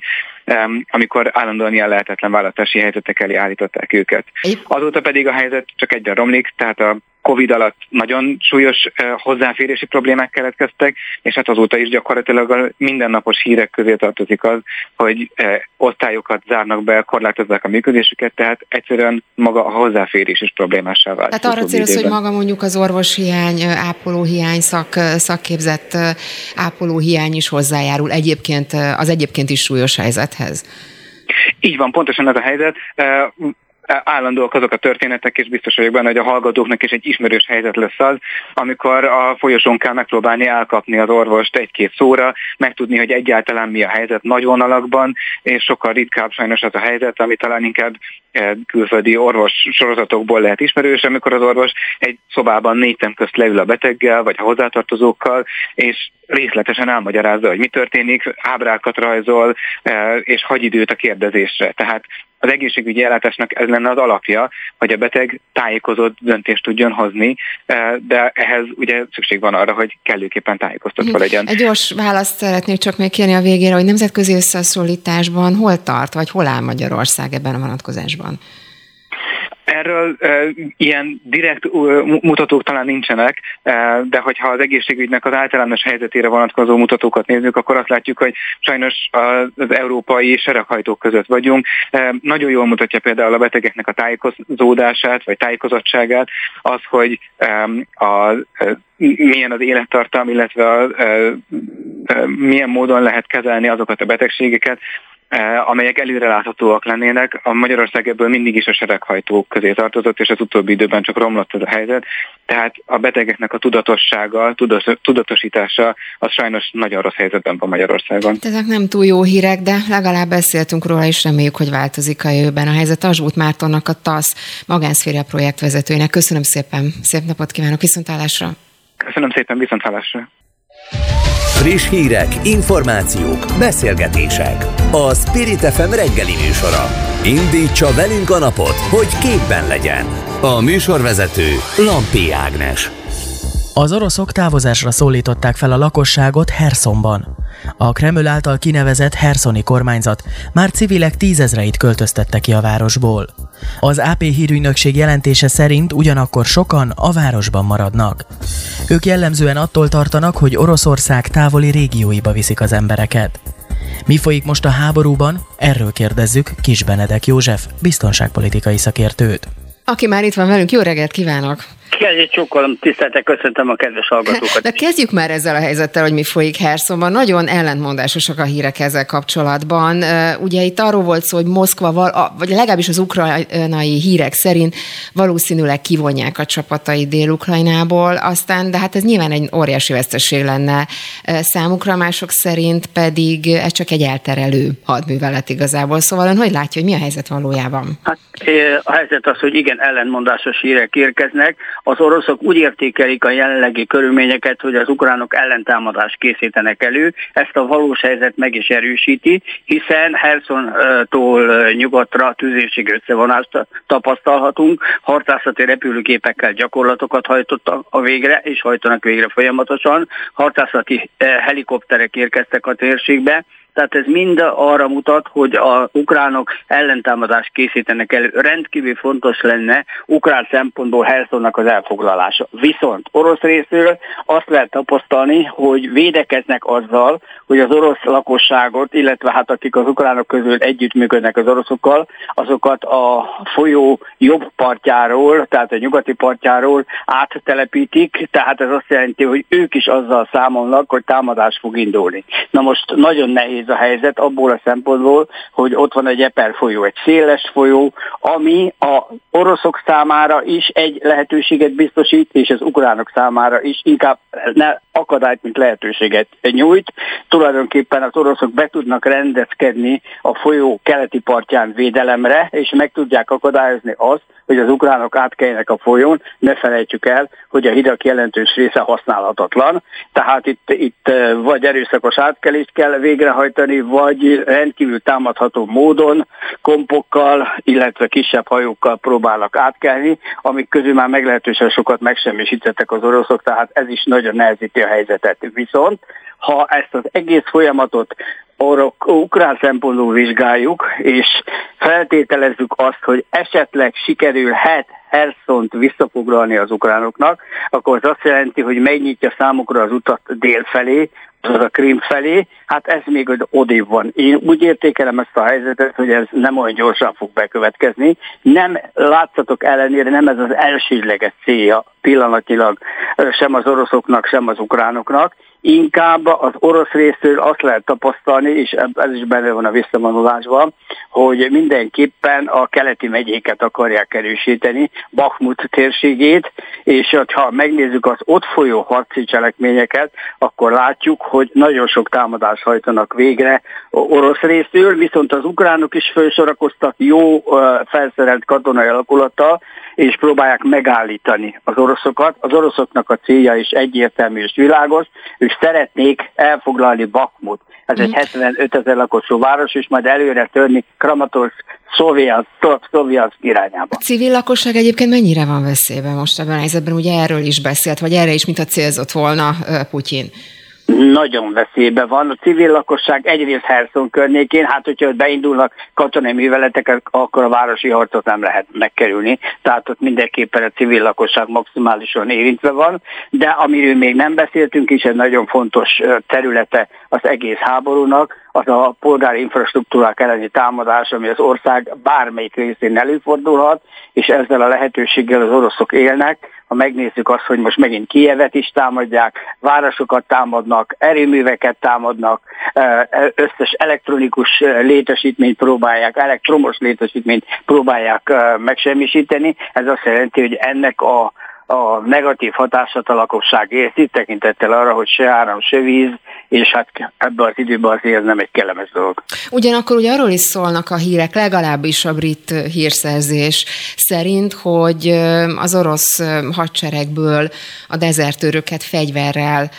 amikor állandóan ilyen lehetetlen választási helyzetek elé állították őket. Azóta pedig a helyzet csak egyre romlik, tehát a Covid alatt nagyon súlyos hozzáférési problémák keletkeztek, és hát azóta is gyakorlatilag a mindennapos hírek közé tartozik az, hogy osztályokat zárnak be, korlátozzák a működésüket, tehát egyszerűen maga a hozzáférés is problémássá vált. Tehát arra céloz, hogy maga mondjuk az orvoshiány, ápolóhiány, szak, szakképzett ápolóhiány is hozzájárul egyébként az egyébként is súlyos helyzethez. Így van, pontosan ez a helyzet állandóak azok a történetek, és biztos vagyok benne, hogy a hallgatóknak is egy ismerős helyzet lesz az, amikor a folyosón kell megpróbálni elkapni az orvost egy-két szóra, megtudni, hogy egyáltalán mi a helyzet nagy vonalakban, és sokkal ritkább sajnos az a helyzet, ami talán inkább eh, külföldi orvos sorozatokból lehet ismerős, amikor az orvos egy szobában négy közt leül a beteggel, vagy a hozzátartozókkal, és részletesen elmagyarázza, hogy mi történik, ábrákat rajzol, eh, és hagy időt a kérdezésre. Tehát az egészségügyi ellátásnak ez lenne az alapja, hogy a beteg tájékozott döntést tudjon hozni, eh, de ehhez ugye szükség van arra, hogy kellőképpen tájékoztatva legyen. Egy gyors választ szeretnék csak még kérni a végére, hogy nemzetközi összehasonlításban hol tart, vagy hol áll Magyarország ebben a vonatkozásban? Erről e, ilyen direkt mutatók talán nincsenek, e, de hogyha az egészségügynek az általános helyzetére vonatkozó mutatókat nézzük, akkor azt látjuk, hogy sajnos az európai sereghajtók között vagyunk. E, nagyon jól mutatja például a betegeknek a tájékozódását, vagy tájékozottságát, az, hogy e, a, milyen az élettartam, illetve a, a, a, milyen módon lehet kezelni azokat a betegségeket, amelyek előreláthatóak lennének. A Magyarország ebből mindig is a sereghajtók közé tartozott, és az utóbbi időben csak romlott ez a helyzet. Tehát a betegeknek a tudatossága, tudatosítása az sajnos nagyon rossz helyzetben van Magyarországon. Ezek nem túl jó hírek, de legalább beszéltünk róla, és reméljük, hogy változik a jövőben a helyzet. Asbút Mártonnak a TASZ magánszféra projektvezetőjének. Köszönöm szépen, szép napot kívánok, viszontlátásra! Köszönöm szépen, viszontlátásra! Friss hírek, információk, beszélgetések. A Spirit FM reggeli műsora. Indítsa velünk a napot, hogy képben legyen. A műsorvezető Lampi Ágnes. Az oroszok távozásra szólították fel a lakosságot Hersonban. A Kreml által kinevezett Herszoni kormányzat már civilek tízezreit költöztette ki a városból. Az AP hírügynökség jelentése szerint ugyanakkor sokan a városban maradnak. Ők jellemzően attól tartanak, hogy Oroszország távoli régióiba viszik az embereket. Mi folyik most a háborúban? Erről kérdezzük Kis Benedek József, biztonságpolitikai szakértőt. Aki már itt van velünk, jó reggelt kívánok! Kezdjük csókolom, tiszteltek, köszöntöm a kedves hallgatókat. De kezdjük már ezzel a helyzettel, hogy mi folyik Herszonban. Nagyon ellentmondásosak a hírek ezzel kapcsolatban. Ugye itt arról volt szó, hogy Moszkva, vagy legalábbis az ukrajnai hírek szerint valószínűleg kivonják a csapatai Dél-Ukrajnából, aztán, de hát ez nyilván egy óriási veszteség lenne számukra, mások szerint pedig ez csak egy elterelő hadművelet igazából. Szóval ön hogy látja, hogy mi a helyzet valójában? Hát a helyzet az, hogy igen, ellentmondásos hírek érkeznek. Az oroszok úgy értékelik a jelenlegi körülményeket, hogy az ukránok ellentámadást készítenek elő. Ezt a valós helyzet meg is erősíti, hiszen Hersontól nyugatra tűzérségi összevonást tapasztalhatunk. Harcászati repülőgépekkel gyakorlatokat hajtottak a végre, és hajtanak végre folyamatosan. Harcászati helikopterek érkeztek a térségbe, tehát ez mind arra mutat, hogy a ukránok ellentámadást készítenek elő. Rendkívül fontos lenne ukrán szempontból Hersonnak az elfoglalása. Viszont orosz részről azt lehet tapasztalni, hogy védekeznek azzal, hogy az orosz lakosságot, illetve hát akik az ukránok közül együttműködnek az oroszokkal, azokat a folyó jobb partjáról, tehát a nyugati partjáról áttelepítik, tehát ez azt jelenti, hogy ők is azzal számolnak, hogy támadás fog indulni. Na most nagyon nehéz a helyzet abból a szempontból, hogy ott van egy Eper folyó, egy széles folyó, ami a oroszok számára is egy lehetőséget biztosít, és az ukránok számára is inkább ne akadályt, mint lehetőséget nyújt. Tulajdonképpen az oroszok be tudnak rendezkedni a folyó keleti partján védelemre, és meg tudják akadályozni azt, hogy az ukránok átkeljenek a folyón, ne felejtsük el, hogy a hidak jelentős része használhatatlan, tehát itt, itt vagy erőszakos átkelést kell végrehajtani, vagy rendkívül támadható módon kompokkal, illetve kisebb hajókkal próbálnak átkelni, amik közül már meglehetősen sokat megsemmisítettek az oroszok, tehát ez is nagyon nehezíti a helyzetet. Viszont ha ezt az egész folyamatot orok, ukrán szempontból vizsgáljuk, és feltételezzük azt, hogy esetleg sikerülhet Herszont visszafoglalni az ukránoknak, akkor az azt jelenti, hogy megnyitja számukra az utat dél felé, az a Krim felé, hát ez még odébb van. Én úgy értékelem ezt a helyzetet, hogy ez nem olyan gyorsan fog bekövetkezni. Nem látszatok ellenére, nem ez az elsődleges célja pillanatilag sem az oroszoknak, sem az ukránoknak, inkább az orosz részről azt lehet tapasztalni, és ez is benne van a visszavonulásban, hogy mindenképpen a keleti megyéket akarják erősíteni, Bakhmut térségét, és ha megnézzük az ott folyó harci cselekményeket, akkor látjuk, hogy nagyon sok támadást hajtanak végre orosz részről, viszont az ukránok is felsorakoztak jó felszerelt katonai alakulattal, és próbálják megállítani az oroszokat. Az oroszoknak a célja is egyértelmű és világos, ők szeretnék elfoglalni Bakmut. Ez egy 75 mhm. ezer lakosú város, és majd előre törni Kramatorsk Szovjet irányába. A civil lakosság egyébként mennyire van veszélyben most ebben a helyzetben? Ugye erről is beszélt, vagy erre is, mint a célzott volna Putyin nagyon veszélybe van. A civil lakosság egyrészt Herson környékén, hát hogyha beindulnak katonai műveletek, akkor a városi harcot nem lehet megkerülni. Tehát ott mindenképpen a civil lakosság maximálisan érintve van, de amiről még nem beszéltünk is, egy nagyon fontos területe az egész háborúnak, az a polgári infrastruktúrák elleni támadás, ami az ország bármelyik részén előfordulhat, és ezzel a lehetőséggel az oroszok élnek, ha megnézzük azt, hogy most megint Kievet is támadják, városokat támadnak, erőműveket támadnak, összes elektronikus létesítményt próbálják, elektromos létesítményt próbálják megsemmisíteni. Ez azt jelenti, hogy ennek a a negatív hatását a lakosság érzi, tekintettel arra, hogy se áram, se víz, és hát ebben az időben azért ez nem egy kellemes dolog. Ugyanakkor ugye arról is szólnak a hírek, legalábbis a brit hírszerzés szerint, hogy az orosz hadseregből a dezertőröket fegyverrel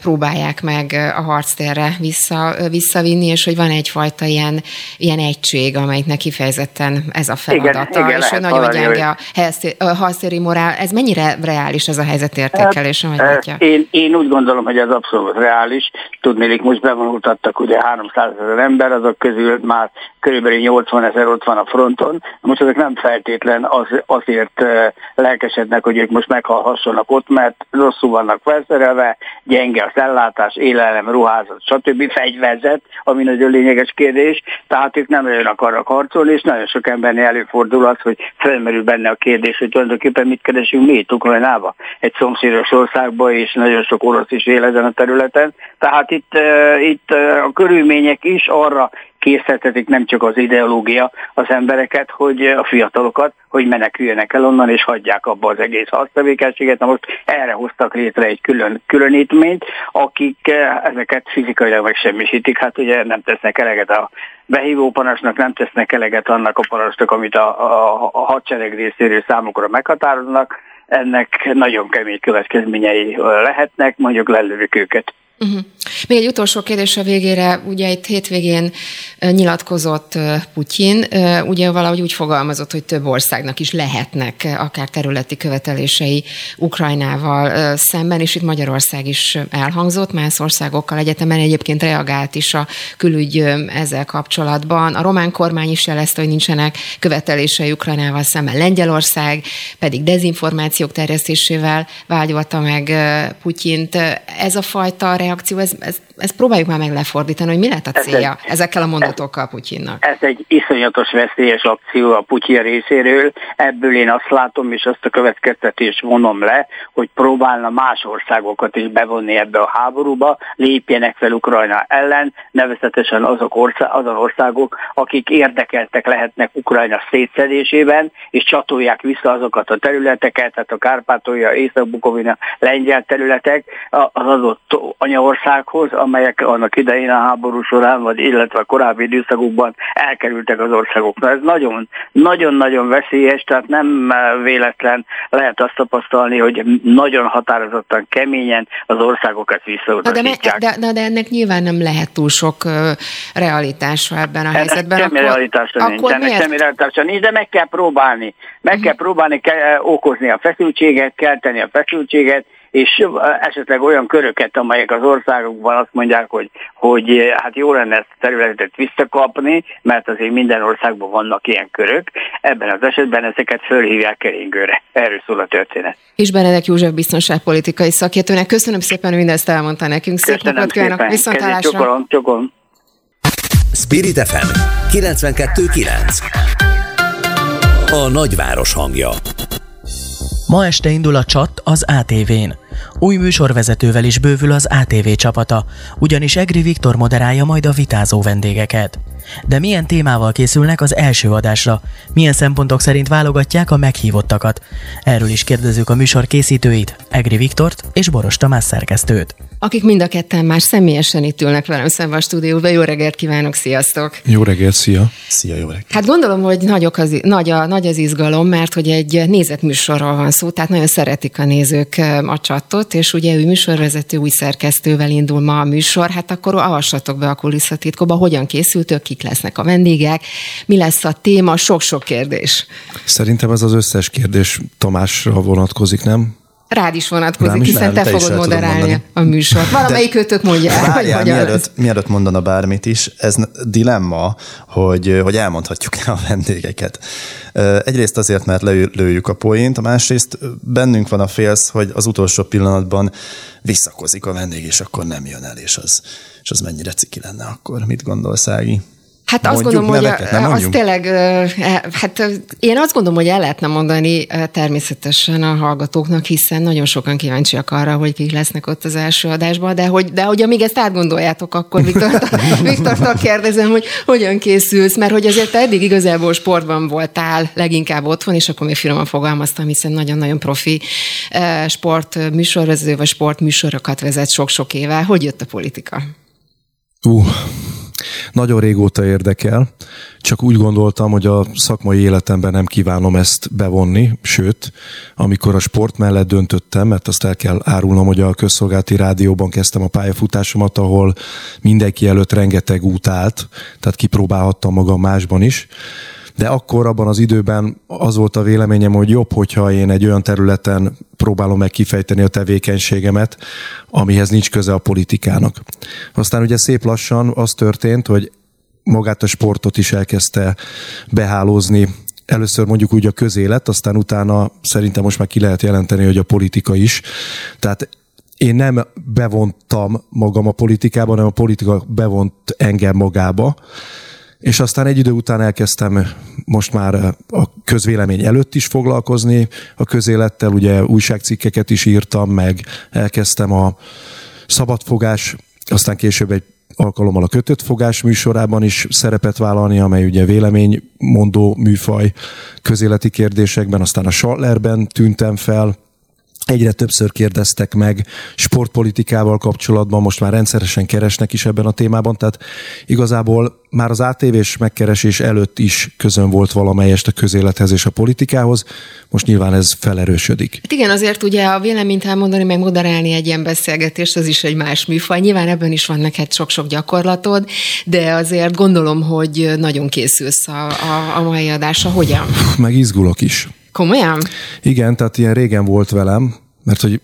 próbálják meg a harctérre vissza, visszavinni, és hogy van egyfajta ilyen, ilyen egység, amelyiknek kifejezetten ez a feladata, igen, igen, és hogy nagyon gyenge a harctéri morál. Ez mennyire reális ez a helyzetértékelés, hát, Én, én úgy gondolom, hogy ez abszolút reális, is. Tudnélik, most bevonultattak ugye 300 ezer ember, azok közül már körülbelül 80 ezer ott van a fronton. Most ezek nem feltétlen az, azért lelkesednek, hogy ők most meghalhassanak ott, mert rosszul vannak felszerelve, gyenge az ellátás, élelem, ruházat, stb. fegyverzet, ami nagyon lényeges kérdés, tehát ők nem nagyon akarnak harcolni, és nagyon sok embernél előfordul az, hogy felmerül benne a kérdés, hogy tulajdonképpen mit keresünk mi itt Ukrajnába, egy szomszédos országba, és nagyon sok orosz is él ezen a területen. Tehát itt, itt a körülmények is arra készítetik nem csak az ideológia az embereket, hogy a fiatalokat, hogy meneküljenek el onnan, és hagyják abba az egész harctevékenységet. Na most erre hoztak létre egy külön, különítményt, akik ezeket fizikailag megsemmisítik. Hát ugye nem tesznek eleget a behívó panasnak, nem tesznek eleget annak a panasnak, amit a, a, a hadsereg részéről számukra meghatároznak, ennek nagyon kemény következményei lehetnek, mondjuk lelőjük őket. Uh-huh. Még egy utolsó kérdés a végére. Ugye itt hétvégén nyilatkozott Putyin, ugye valahogy úgy fogalmazott, hogy több országnak is lehetnek akár területi követelései Ukrajnával szemben, és itt Magyarország is elhangzott, más országokkal egyetemen egyébként reagált is a külügy ezzel kapcsolatban. A román kormány is jelezte, hogy nincsenek követelései Ukrajnával szemben. Lengyelország pedig dezinformációk terjesztésével vágyolta meg Putyint. Ez a fajta reakció, ez, ez, ezt próbáljuk már meg lefordítani, hogy mi lehet a célja ez egy, ezekkel a mondatokkal Putyinnak. Ez egy iszonyatos veszélyes akció a Putyin részéről. Ebből én azt látom, és azt a következtetést vonom le, hogy próbálna más országokat is bevonni ebbe a háborúba, lépjenek fel Ukrajna ellen, nevezetesen azok ország, azon országok, akik érdekeltek lehetnek Ukrajna szétszedésében, és csatolják vissza azokat a területeket, tehát a Kárpátolja, Észak-Bukovina, lengyel területek az adott anyaországhoz, amelyek annak idején a háború során, vagy illetve a korábbi időszakokban elkerültek az országokra. Ez nagyon, nagyon-nagyon veszélyes, tehát nem véletlen lehet azt tapasztalni, hogy nagyon határozottan, keményen az országokat visszautasítják. De, de, de, de ennek nyilván nem lehet túl sok uh, realitása ebben a ennek helyzetben. Semmi akkor, realitása akkor nincs, ennek semmi realitása nincs, de meg kell próbálni. Meg uh-huh. kell próbálni kell okozni a feszültséget, kelteni a feszültséget, és esetleg olyan köröket, amelyek az országokban azt mondják, hogy, hogy hát jó lenne ezt a területet visszakapni, mert azért minden országban vannak ilyen körök. Ebben az esetben ezeket fölhívják keringőre. Erről szól a történet. És Benedek József biztonságpolitikai szakértőnek köszönöm szépen, hogy mindezt elmondta nekünk. Szép napot kívánok, viszontlátásra. Csokolom, csokolom. Spirit FM 92.9 A nagyváros hangja Ma este indul a csat az ATV-n. Új műsorvezetővel is bővül az ATV csapata, ugyanis Egri Viktor moderálja majd a vitázó vendégeket. De milyen témával készülnek az első adásra? Milyen szempontok szerint válogatják a meghívottakat? Erről is kérdezzük a műsor készítőit, Egri Viktort és Boros Tamás szerkesztőt. Akik mind a ketten már személyesen itt ülnek velem szemben a stúdióban. Jó reggelt kívánok, sziasztok! Jó reggelt, szia! Szia, jó reggelt! Hát gondolom, hogy nagyok az, nagy, a, nagy az izgalom, mert hogy egy nézetműsorról van szó, tehát nagyon szeretik a nézők a csatot, és ugye ő műsorvezető, új szerkesztővel indul ma a műsor, hát akkor avassatok be a kulisszatitkóba, hogyan készültök, kik lesznek a vendégek, mi lesz a téma, sok-sok kérdés. Szerintem ez az összes kérdés Tamásra vonatkozik, nem? Rád is vonatkozik, is hiszen te, te fogod moderálni a műsort. Valamelyik őtök mondja el, hogy mielőtt, mielőtt mondana bármit is, ez dilemma, hogy, hogy elmondhatjuk a vendégeket. Egyrészt azért, mert lőjük a poént, a másrészt bennünk van a félsz, hogy az utolsó pillanatban visszakozik a vendég, és akkor nem jön el, és az, és az mennyire ciki lenne akkor. Mit gondolsz, Ági? Hát azt gondolom, hogy az tényleg, e, hát én azt gondolom, hogy el lehetne mondani természetesen a hallgatóknak, hiszen nagyon sokan kíváncsiak arra, hogy kik lesznek ott az első adásban, de hogy, de hogy amíg ezt átgondoljátok, akkor Viktor, Viktortól kérdezem, hogy hogyan készülsz, mert hogy azért te eddig igazából sportban voltál leginkább otthon, és akkor még finoman fogalmaztam, hiszen nagyon-nagyon profi sport műsorvezető, vagy sportműsorokat vezet sok-sok éve. Hogy jött a politika? Uh, nagyon régóta érdekel, csak úgy gondoltam, hogy a szakmai életemben nem kívánom ezt bevonni, sőt, amikor a sport mellett döntöttem, mert azt el kell árulnom, hogy a közszolgálati rádióban kezdtem a pályafutásomat, ahol mindenki előtt rengeteg út állt, tehát kipróbálhattam magam másban is. De akkor abban az időben az volt a véleményem, hogy jobb, hogyha én egy olyan területen próbálom meg kifejteni a tevékenységemet, amihez nincs köze a politikának. Aztán ugye szép lassan az történt, hogy magát a sportot is elkezdte behálózni először mondjuk úgy a közélet, aztán utána szerintem most már ki lehet jelenteni, hogy a politika is. Tehát én nem bevontam magam a politikába, hanem a politika bevont engem magába. És aztán egy idő után elkezdtem most már a közvélemény előtt is foglalkozni a közélettel, ugye újságcikkeket is írtam, meg elkezdtem a szabadfogás, aztán később egy alkalommal a kötött fogás műsorában is szerepet vállalni, amely ugye véleménymondó műfaj közéleti kérdésekben, aztán a Schallerben tűntem fel, Egyre többször kérdeztek meg sportpolitikával kapcsolatban, most már rendszeresen keresnek is ebben a témában, tehát igazából már az ATV-s megkeresés előtt is közön volt valamelyest a közélethez és a politikához, most nyilván ez felerősödik. Hát igen, azért ugye a véleményt elmondani, meg moderálni egy ilyen beszélgetést, az is egy más műfaj. Nyilván ebben is van neked sok-sok gyakorlatod, de azért gondolom, hogy nagyon készülsz a, a, a mai adásra. Hogyan? Meg izgulok is. Komolyan? Igen, tehát ilyen régen volt velem, mert hogy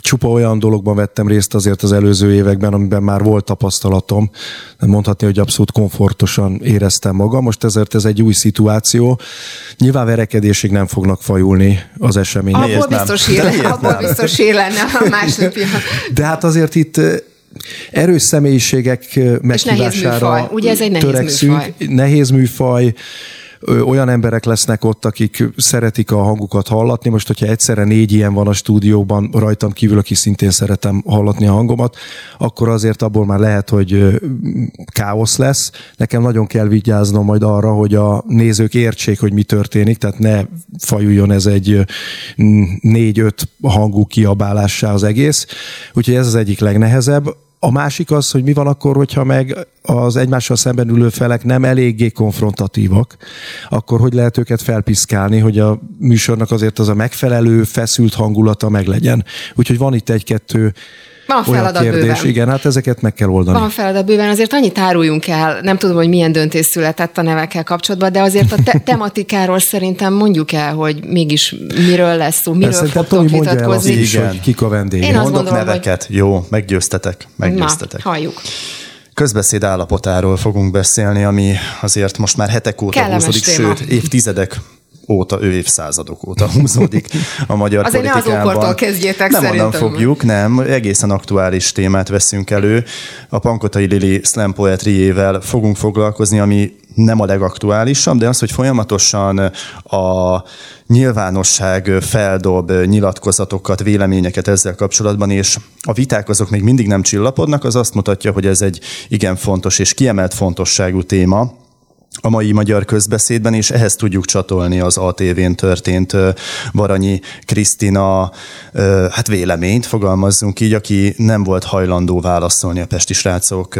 csupa olyan dologban vettem részt azért az előző években, amiben már volt tapasztalatom. Nem mondhatni, hogy abszolút komfortosan éreztem magam. Most ezért ez egy új szituáció. Nyilván verekedésig nem fognak fajulni az események. Abból biztos, élen, abból biztos élene a másnapja. De hát azért itt erős személyiségek meghívására nehéz műfaj. Ugye ez egy nehéz törekszünk. Műfaj. Nehéz műfaj olyan emberek lesznek ott, akik szeretik a hangukat hallatni. Most, hogyha egyszerre négy ilyen van a stúdióban rajtam kívül, aki szintén szeretem hallatni a hangomat, akkor azért abból már lehet, hogy káosz lesz. Nekem nagyon kell vigyáznom majd arra, hogy a nézők értsék, hogy mi történik, tehát ne fajuljon ez egy négy-öt hangú kiabálássá az egész. Úgyhogy ez az egyik legnehezebb a másik az, hogy mi van akkor, hogyha meg az egymással szemben ülő felek nem eléggé konfrontatívak, akkor hogy lehet őket felpiszkálni, hogy a műsornak azért az a megfelelő, feszült hangulata meglegyen. Úgyhogy van itt egy-kettő van feladat kérdés, bőven. igen, hát ezeket meg kell oldani. Van feladat bőven, azért annyit áruljunk el, nem tudom, hogy milyen döntés született a nevekkel kapcsolatban, de azért a te- tematikáról szerintem mondjuk el, hogy mégis miről lesz szó, miről Persze, fogtok vitatkozni. Is, igen. hogy kik a vendégek. Én Mondok gondolom, neveket, hogy... jó, meggyőztetek, meggyőztetek. Na, halljuk közbeszéd állapotáról fogunk beszélni, ami azért most már hetek óta Kellemes húzódik, téma. sőt évtizedek óta, ő évszázadok óta húzódik a magyar Azért politikában. Azért ne az kezdjétek Nem onnan fogjuk, nem. Egészen aktuális témát veszünk elő. A Pankotai Lili slam poetryjével fogunk foglalkozni, ami nem a legaktuálisabb, de az, hogy folyamatosan a nyilvánosság feldob nyilatkozatokat, véleményeket ezzel kapcsolatban, és a viták azok még mindig nem csillapodnak, az azt mutatja, hogy ez egy igen fontos és kiemelt fontosságú téma, a mai magyar közbeszédben, és ehhez tudjuk csatolni az ATV-n történt Baranyi Krisztina hát véleményt, fogalmazzunk így, aki nem volt hajlandó válaszolni a Pesti srácok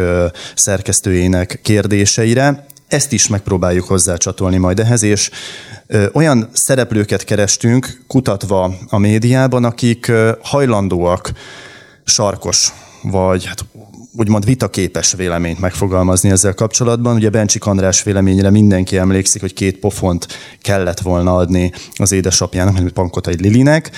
szerkesztőjének kérdéseire. Ezt is megpróbáljuk hozzácsatolni majd ehhez, és olyan szereplőket kerestünk, kutatva a médiában, akik hajlandóak sarkos vagy hát úgymond vitaképes véleményt megfogalmazni ezzel kapcsolatban. Ugye Bencsik András véleményre mindenki emlékszik, hogy két pofont kellett volna adni az édesapjának, mint Pankotai Lilinek.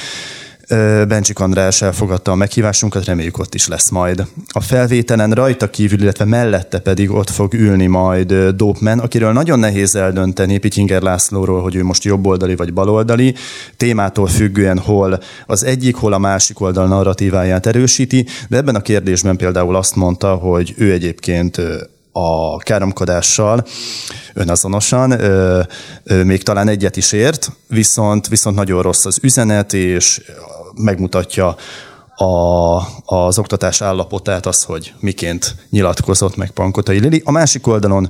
Bencsik András elfogadta a meghívásunkat, reméljük ott is lesz majd. A felvételen rajta kívül, illetve mellette pedig ott fog ülni majd Dopman, akiről nagyon nehéz eldönteni Pityinger Lászlóról, hogy ő most jobboldali vagy baloldali, témától függően hol az egyik, hol a másik oldal narratíváját erősíti, de ebben a kérdésben például azt mondta, hogy ő egyébként a káromkodással önazonosan, ö, ö, még talán egyet is ért, viszont, viszont nagyon rossz az üzenet, és megmutatja a, az oktatás állapotát, az, hogy miként nyilatkozott meg Pankotai Lili. A másik oldalon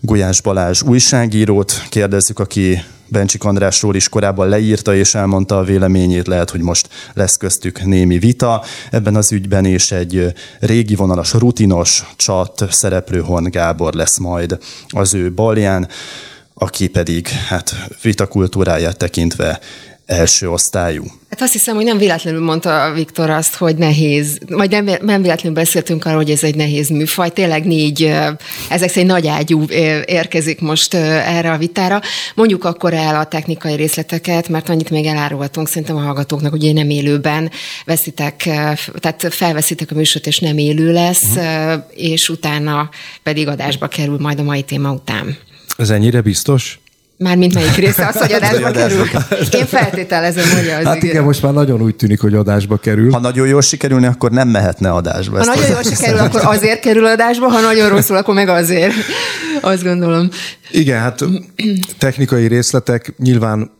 Gulyás Balázs újságírót kérdezzük, aki Bencsik Andrásról is korábban leírta és elmondta a véleményét, lehet, hogy most lesz köztük némi vita. Ebben az ügyben is egy régi vonalas, rutinos csat szereplő Hon Gábor lesz majd az ő balján, aki pedig hát vitakultúráját tekintve első osztályú. Hát azt hiszem, hogy nem véletlenül mondta Viktor azt, hogy nehéz, vagy nem, nem véletlenül beszéltünk arról, hogy ez egy nehéz műfaj. Tényleg négy, ezek szerint nagy ágyú érkezik most erre a vitára. Mondjuk akkor el a technikai részleteket, mert annyit még elárulhatunk szerintem a hallgatóknak, hogy én nem élőben veszitek, tehát felveszitek a műsort, és nem élő lesz, uh-huh. és utána pedig adásba kerül majd a mai téma után. Ez ennyire biztos? Mármint melyik része az, hogy adásba kerül? Én feltételezem, hogy az. Hát igen, most már nagyon úgy tűnik, hogy adásba kerül. Ha nagyon jól sikerülne, akkor nem mehetne adásba. Ha nagyon jól sikerül, akkor azért kerül adásba, ha nagyon rosszul, akkor meg azért. Azt gondolom. Igen, hát technikai részletek nyilván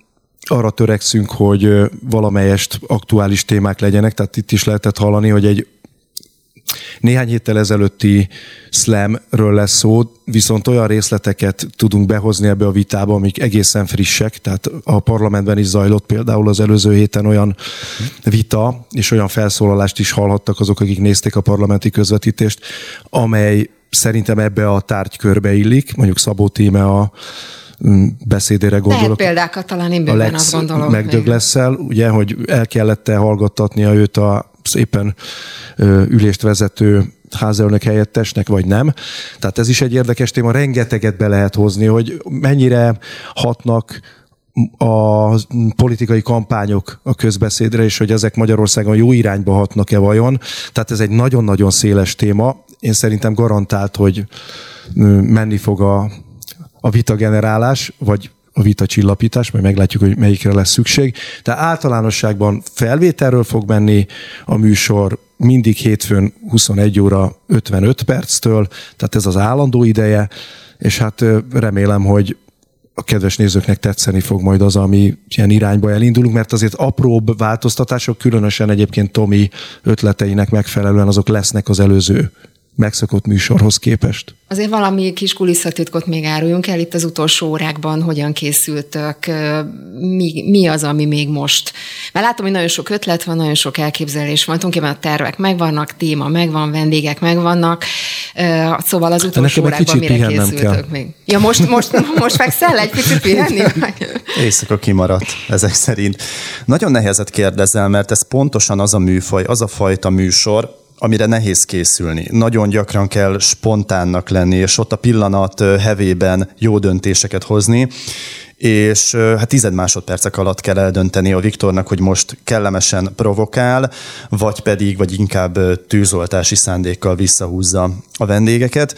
arra törekszünk, hogy valamelyest aktuális témák legyenek, tehát itt is lehetett hallani, hogy egy néhány héttel ezelőtti slamről lesz szó, viszont olyan részleteket tudunk behozni ebbe a vitába, amik egészen frissek, tehát a parlamentben is zajlott például az előző héten olyan vita, és olyan felszólalást is hallhattak azok, akik nézték a parlamenti közvetítést, amely szerintem ebbe a tárgykörbe illik, mondjuk Szabó Tíme a mm, beszédére gondolok. Lehet példákat talán én bőven azt gondolom. Megdöglesszel, ugye, hogy el kellett hallgattatnia őt a éppen ülést vezető házelnök helyettesnek, vagy nem. Tehát ez is egy érdekes téma, rengeteget be lehet hozni, hogy mennyire hatnak a politikai kampányok a közbeszédre, és hogy ezek Magyarországon jó irányba hatnak-e vajon. Tehát ez egy nagyon-nagyon széles téma. Én szerintem garantált, hogy menni fog a, a vita generálás, vagy a vita csillapítás, majd meglátjuk, hogy melyikre lesz szükség. De általánosságban felvételről fog menni a műsor mindig hétfőn 21 óra 55 perctől, tehát ez az állandó ideje, és hát remélem, hogy a kedves nézőknek tetszeni fog majd az, ami ilyen irányba elindulunk, mert azért apróbb változtatások, különösen egyébként Tomi ötleteinek megfelelően azok lesznek az előző megszokott műsorhoz képest. Azért valami kis kulisszatitkot még áruljunk el itt az utolsó órákban, hogyan készültök, mi, mi az, ami még most. Mert látom, hogy nagyon sok ötlet van, nagyon sok elképzelés van, tulajdonképpen a tervek megvannak, téma megvan, vendégek megvannak, szóval az utolsó órákban mire készültök kell. még? Ja, most, most, most fekszel egy picit pihenni? Éjszaka kimaradt, ezek szerint. Nagyon nehezet kérdezel, mert ez pontosan az a műfaj, az a fajta műsor, amire nehéz készülni. Nagyon gyakran kell spontánnak lenni, és ott a pillanat hevében jó döntéseket hozni, és hát tized másodpercek alatt kell eldönteni a Viktornak, hogy most kellemesen provokál, vagy pedig, vagy inkább tűzoltási szándékkal visszahúzza a vendégeket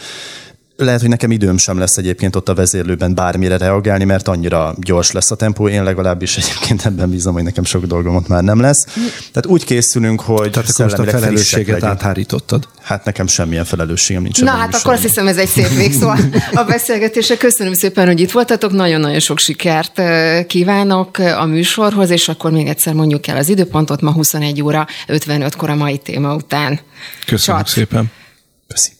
lehet, hogy nekem időm sem lesz egyébként ott a vezérlőben bármire reagálni, mert annyira gyors lesz a tempó. Én legalábbis egyébként ebben bízom, hogy nekem sok dolgom ott már nem lesz. Tehát úgy készülünk, hogy Tehát akkor most a felelősséget áthárítottad. Hát nekem semmilyen felelősségem nincs. Na hát akkor azt hiszem ez egy szép végszó a beszélgetésre. Köszönöm szépen, hogy itt voltatok. Nagyon-nagyon sok sikert kívánok a műsorhoz, és akkor még egyszer mondjuk el az időpontot ma 21 óra 55-kor a mai téma után. Köszönjük Csat. szépen. Köszönöm.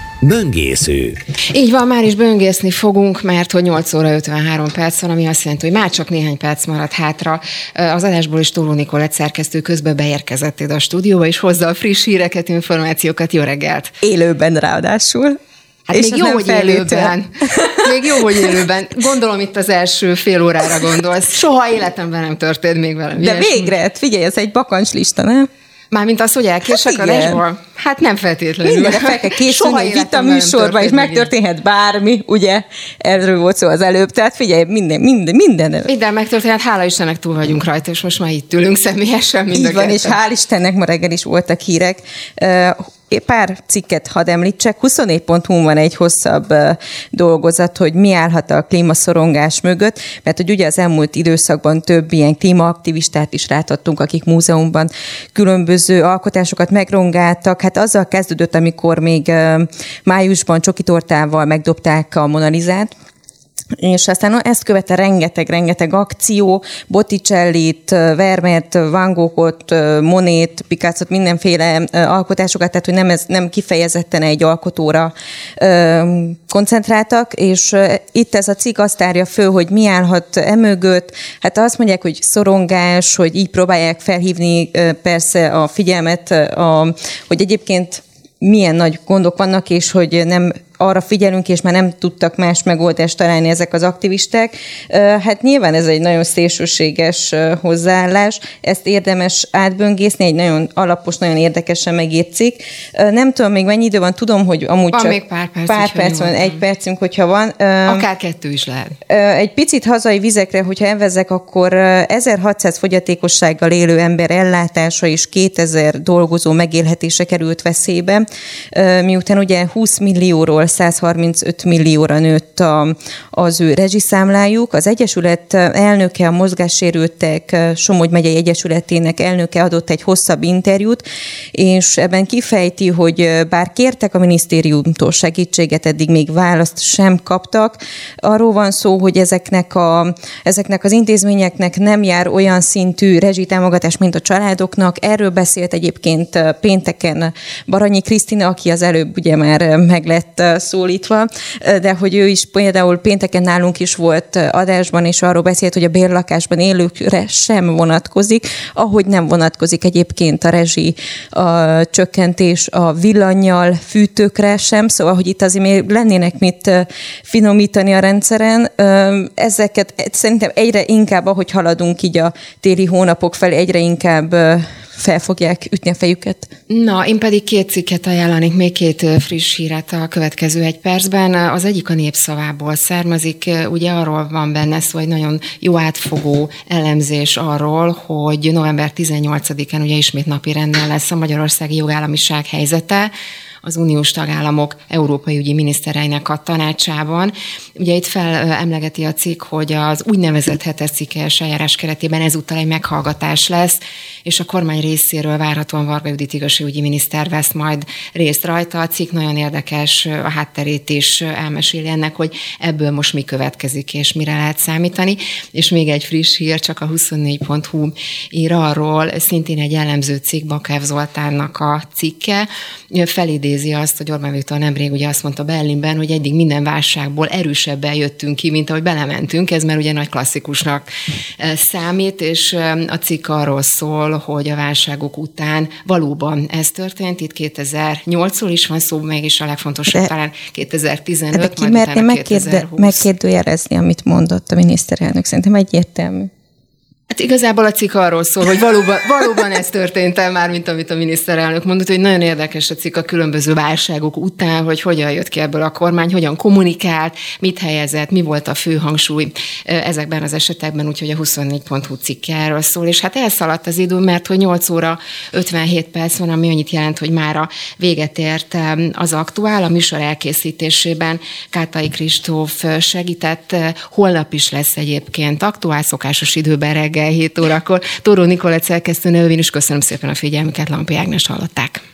Böngésző. Így van, már is böngészni fogunk, mert hogy 8 óra 53 perc van, ami azt jelenti, hogy már csak néhány perc maradt hátra. Az adásból is Tóló Nikolett szerkesztő közben beérkezett ide a stúdióba, és hozza a friss híreket, információkat. Jó reggelt! Élőben ráadásul. Hát és még jó, hogy élőben. Még jó, hogy élőben. Gondolom itt az első fél órára gondolsz. Soha életemben nem történt még velem. De ilyesmi. végre, figyelj, ez egy bakancslista, nem? Mármint az, hogy elkések hát a lesból? Hát nem feltétlenül. Mindenre fel kell készülni egy vita műsorba, és megtörténhet bármi, ugye? Erről volt szó az előbb. Tehát figyelj, minden, minden, minden. Minden megtörténhet, hála Istennek túl vagyunk rajta, és most már itt ülünk személyesen mind Így van, és hál' Istennek ma reggel is voltak hírek pár cikket hadd említsek. 24.hu van egy hosszabb dolgozat, hogy mi állhat a klímaszorongás mögött, mert hogy ugye az elmúlt időszakban több ilyen klímaaktivistát is láthattunk, akik múzeumban különböző alkotásokat megrongáltak. Hát azzal kezdődött, amikor még májusban csokitortával megdobták a Monalizát, és aztán ezt követte rengeteg-rengeteg akció, Botticellit, Vermeert, Van Goghot, Monét, Picasso-t, mindenféle alkotásokat, tehát hogy nem, ez, nem kifejezetten egy alkotóra koncentráltak, és itt ez a cikk azt árja föl, hogy mi állhat emögött, hát azt mondják, hogy szorongás, hogy így próbálják felhívni persze a figyelmet, a, hogy egyébként milyen nagy gondok vannak, és hogy nem arra figyelünk, és már nem tudtak más megoldást találni ezek az aktivisták. Hát nyilván ez egy nagyon szélsőséges hozzáállás, ezt érdemes átböngészni, egy nagyon alapos, nagyon érdekesen megírt cikk. Nem tudom még mennyi idő van, tudom, hogy amúgy van csak még pár perc, pár perc van, egy percünk, hogyha van. Akár kettő is lehet. Egy picit hazai vizekre, hogyha elvezek, akkor 1600 fogyatékossággal élő ember ellátása és 2000 dolgozó megélhetése került veszélybe, miután ugye 20 millióról 135 millióra nőtt a, az ő rezsiszámlájuk. Az Egyesület elnöke, a mozgássérültek Somogy megyei Egyesületének elnöke adott egy hosszabb interjút, és ebben kifejti, hogy bár kértek a minisztériumtól segítséget, eddig még választ sem kaptak. Arról van szó, hogy ezeknek, a, ezeknek az intézményeknek nem jár olyan szintű rezsitámogatás, mint a családoknak. Erről beszélt egyébként pénteken Baranyi Krisztina, aki az előbb ugye már meg lett szólítva, de hogy ő is például pénteken nálunk is volt adásban, és arról beszélt, hogy a bérlakásban élőkre sem vonatkozik, ahogy nem vonatkozik egyébként a rezsi a csökkentés a villanyjal, fűtőkre sem, szóval, hogy itt azért még lennének mit finomítani a rendszeren. Ezeket szerintem egyre inkább, ahogy haladunk így a téli hónapok felé, egyre inkább fel fogják ütni a fejüket. Na, én pedig két cikket ajánlanék, még két friss híret a következő egy percben. Az egyik a népszavából származik, ugye arról van benne szó, egy nagyon jó átfogó elemzés arról, hogy november 18-án ugye ismét napi renden lesz a magyarországi jogállamiság helyzete, az uniós tagállamok európai ügyi minisztereinek a tanácsában. Ugye itt felemlegeti a cikk, hogy az úgynevezett hetes cikkes eljárás keretében ezúttal egy meghallgatás lesz, és a kormány részéről várhatóan Varga Judit igazságügyi miniszter vesz majd részt rajta. A cikk nagyon érdekes, a hátterét is elmeséli ennek, hogy ebből most mi következik, és mire lehet számítani. És még egy friss hír, csak a 24.hu ír arról, szintén egy jellemző cikk, Bakev Zoltánnak a cikke, felidézi idézi azt, hogy Orbán Viktor nemrég ugye azt mondta Berlinben, hogy eddig minden válságból erősebben jöttünk ki, mint ahogy belementünk, ez már ugye nagy klasszikusnak eh, számít, és eh, a cikk arról szól, hogy a válságok után valóban ez történt, itt 2008-ról is van szó, mégis a legfontosabb de, talán 2015, de ki majd utána 2020. megkérdőjelezni, amit mondott a miniszterelnök, szerintem egyértelmű. Hát igazából a cikk arról szól, hogy valóban, valóban ez történt el már, mint amit a miniszterelnök mondott, hogy nagyon érdekes a cikk a különböző válságok után, hogy hogyan jött ki ebből a kormány, hogyan kommunikált, mit helyezett, mi volt a fő hangsúly ezekben az esetekben, úgyhogy a 24.hu cikke erről szól. És hát elszaladt az idő, mert hogy 8 óra 57 perc van, ami annyit jelent, hogy már a véget ért az aktuál. A műsor elkészítésében Kátai Kristóf segített, holnap is lesz egyébként aktuál szokásos időben reggel reggel 7 órakor. Tóró Nikolett szerkesztő nevén is köszönöm szépen a figyelmüket, Lampi Ágnes hallották.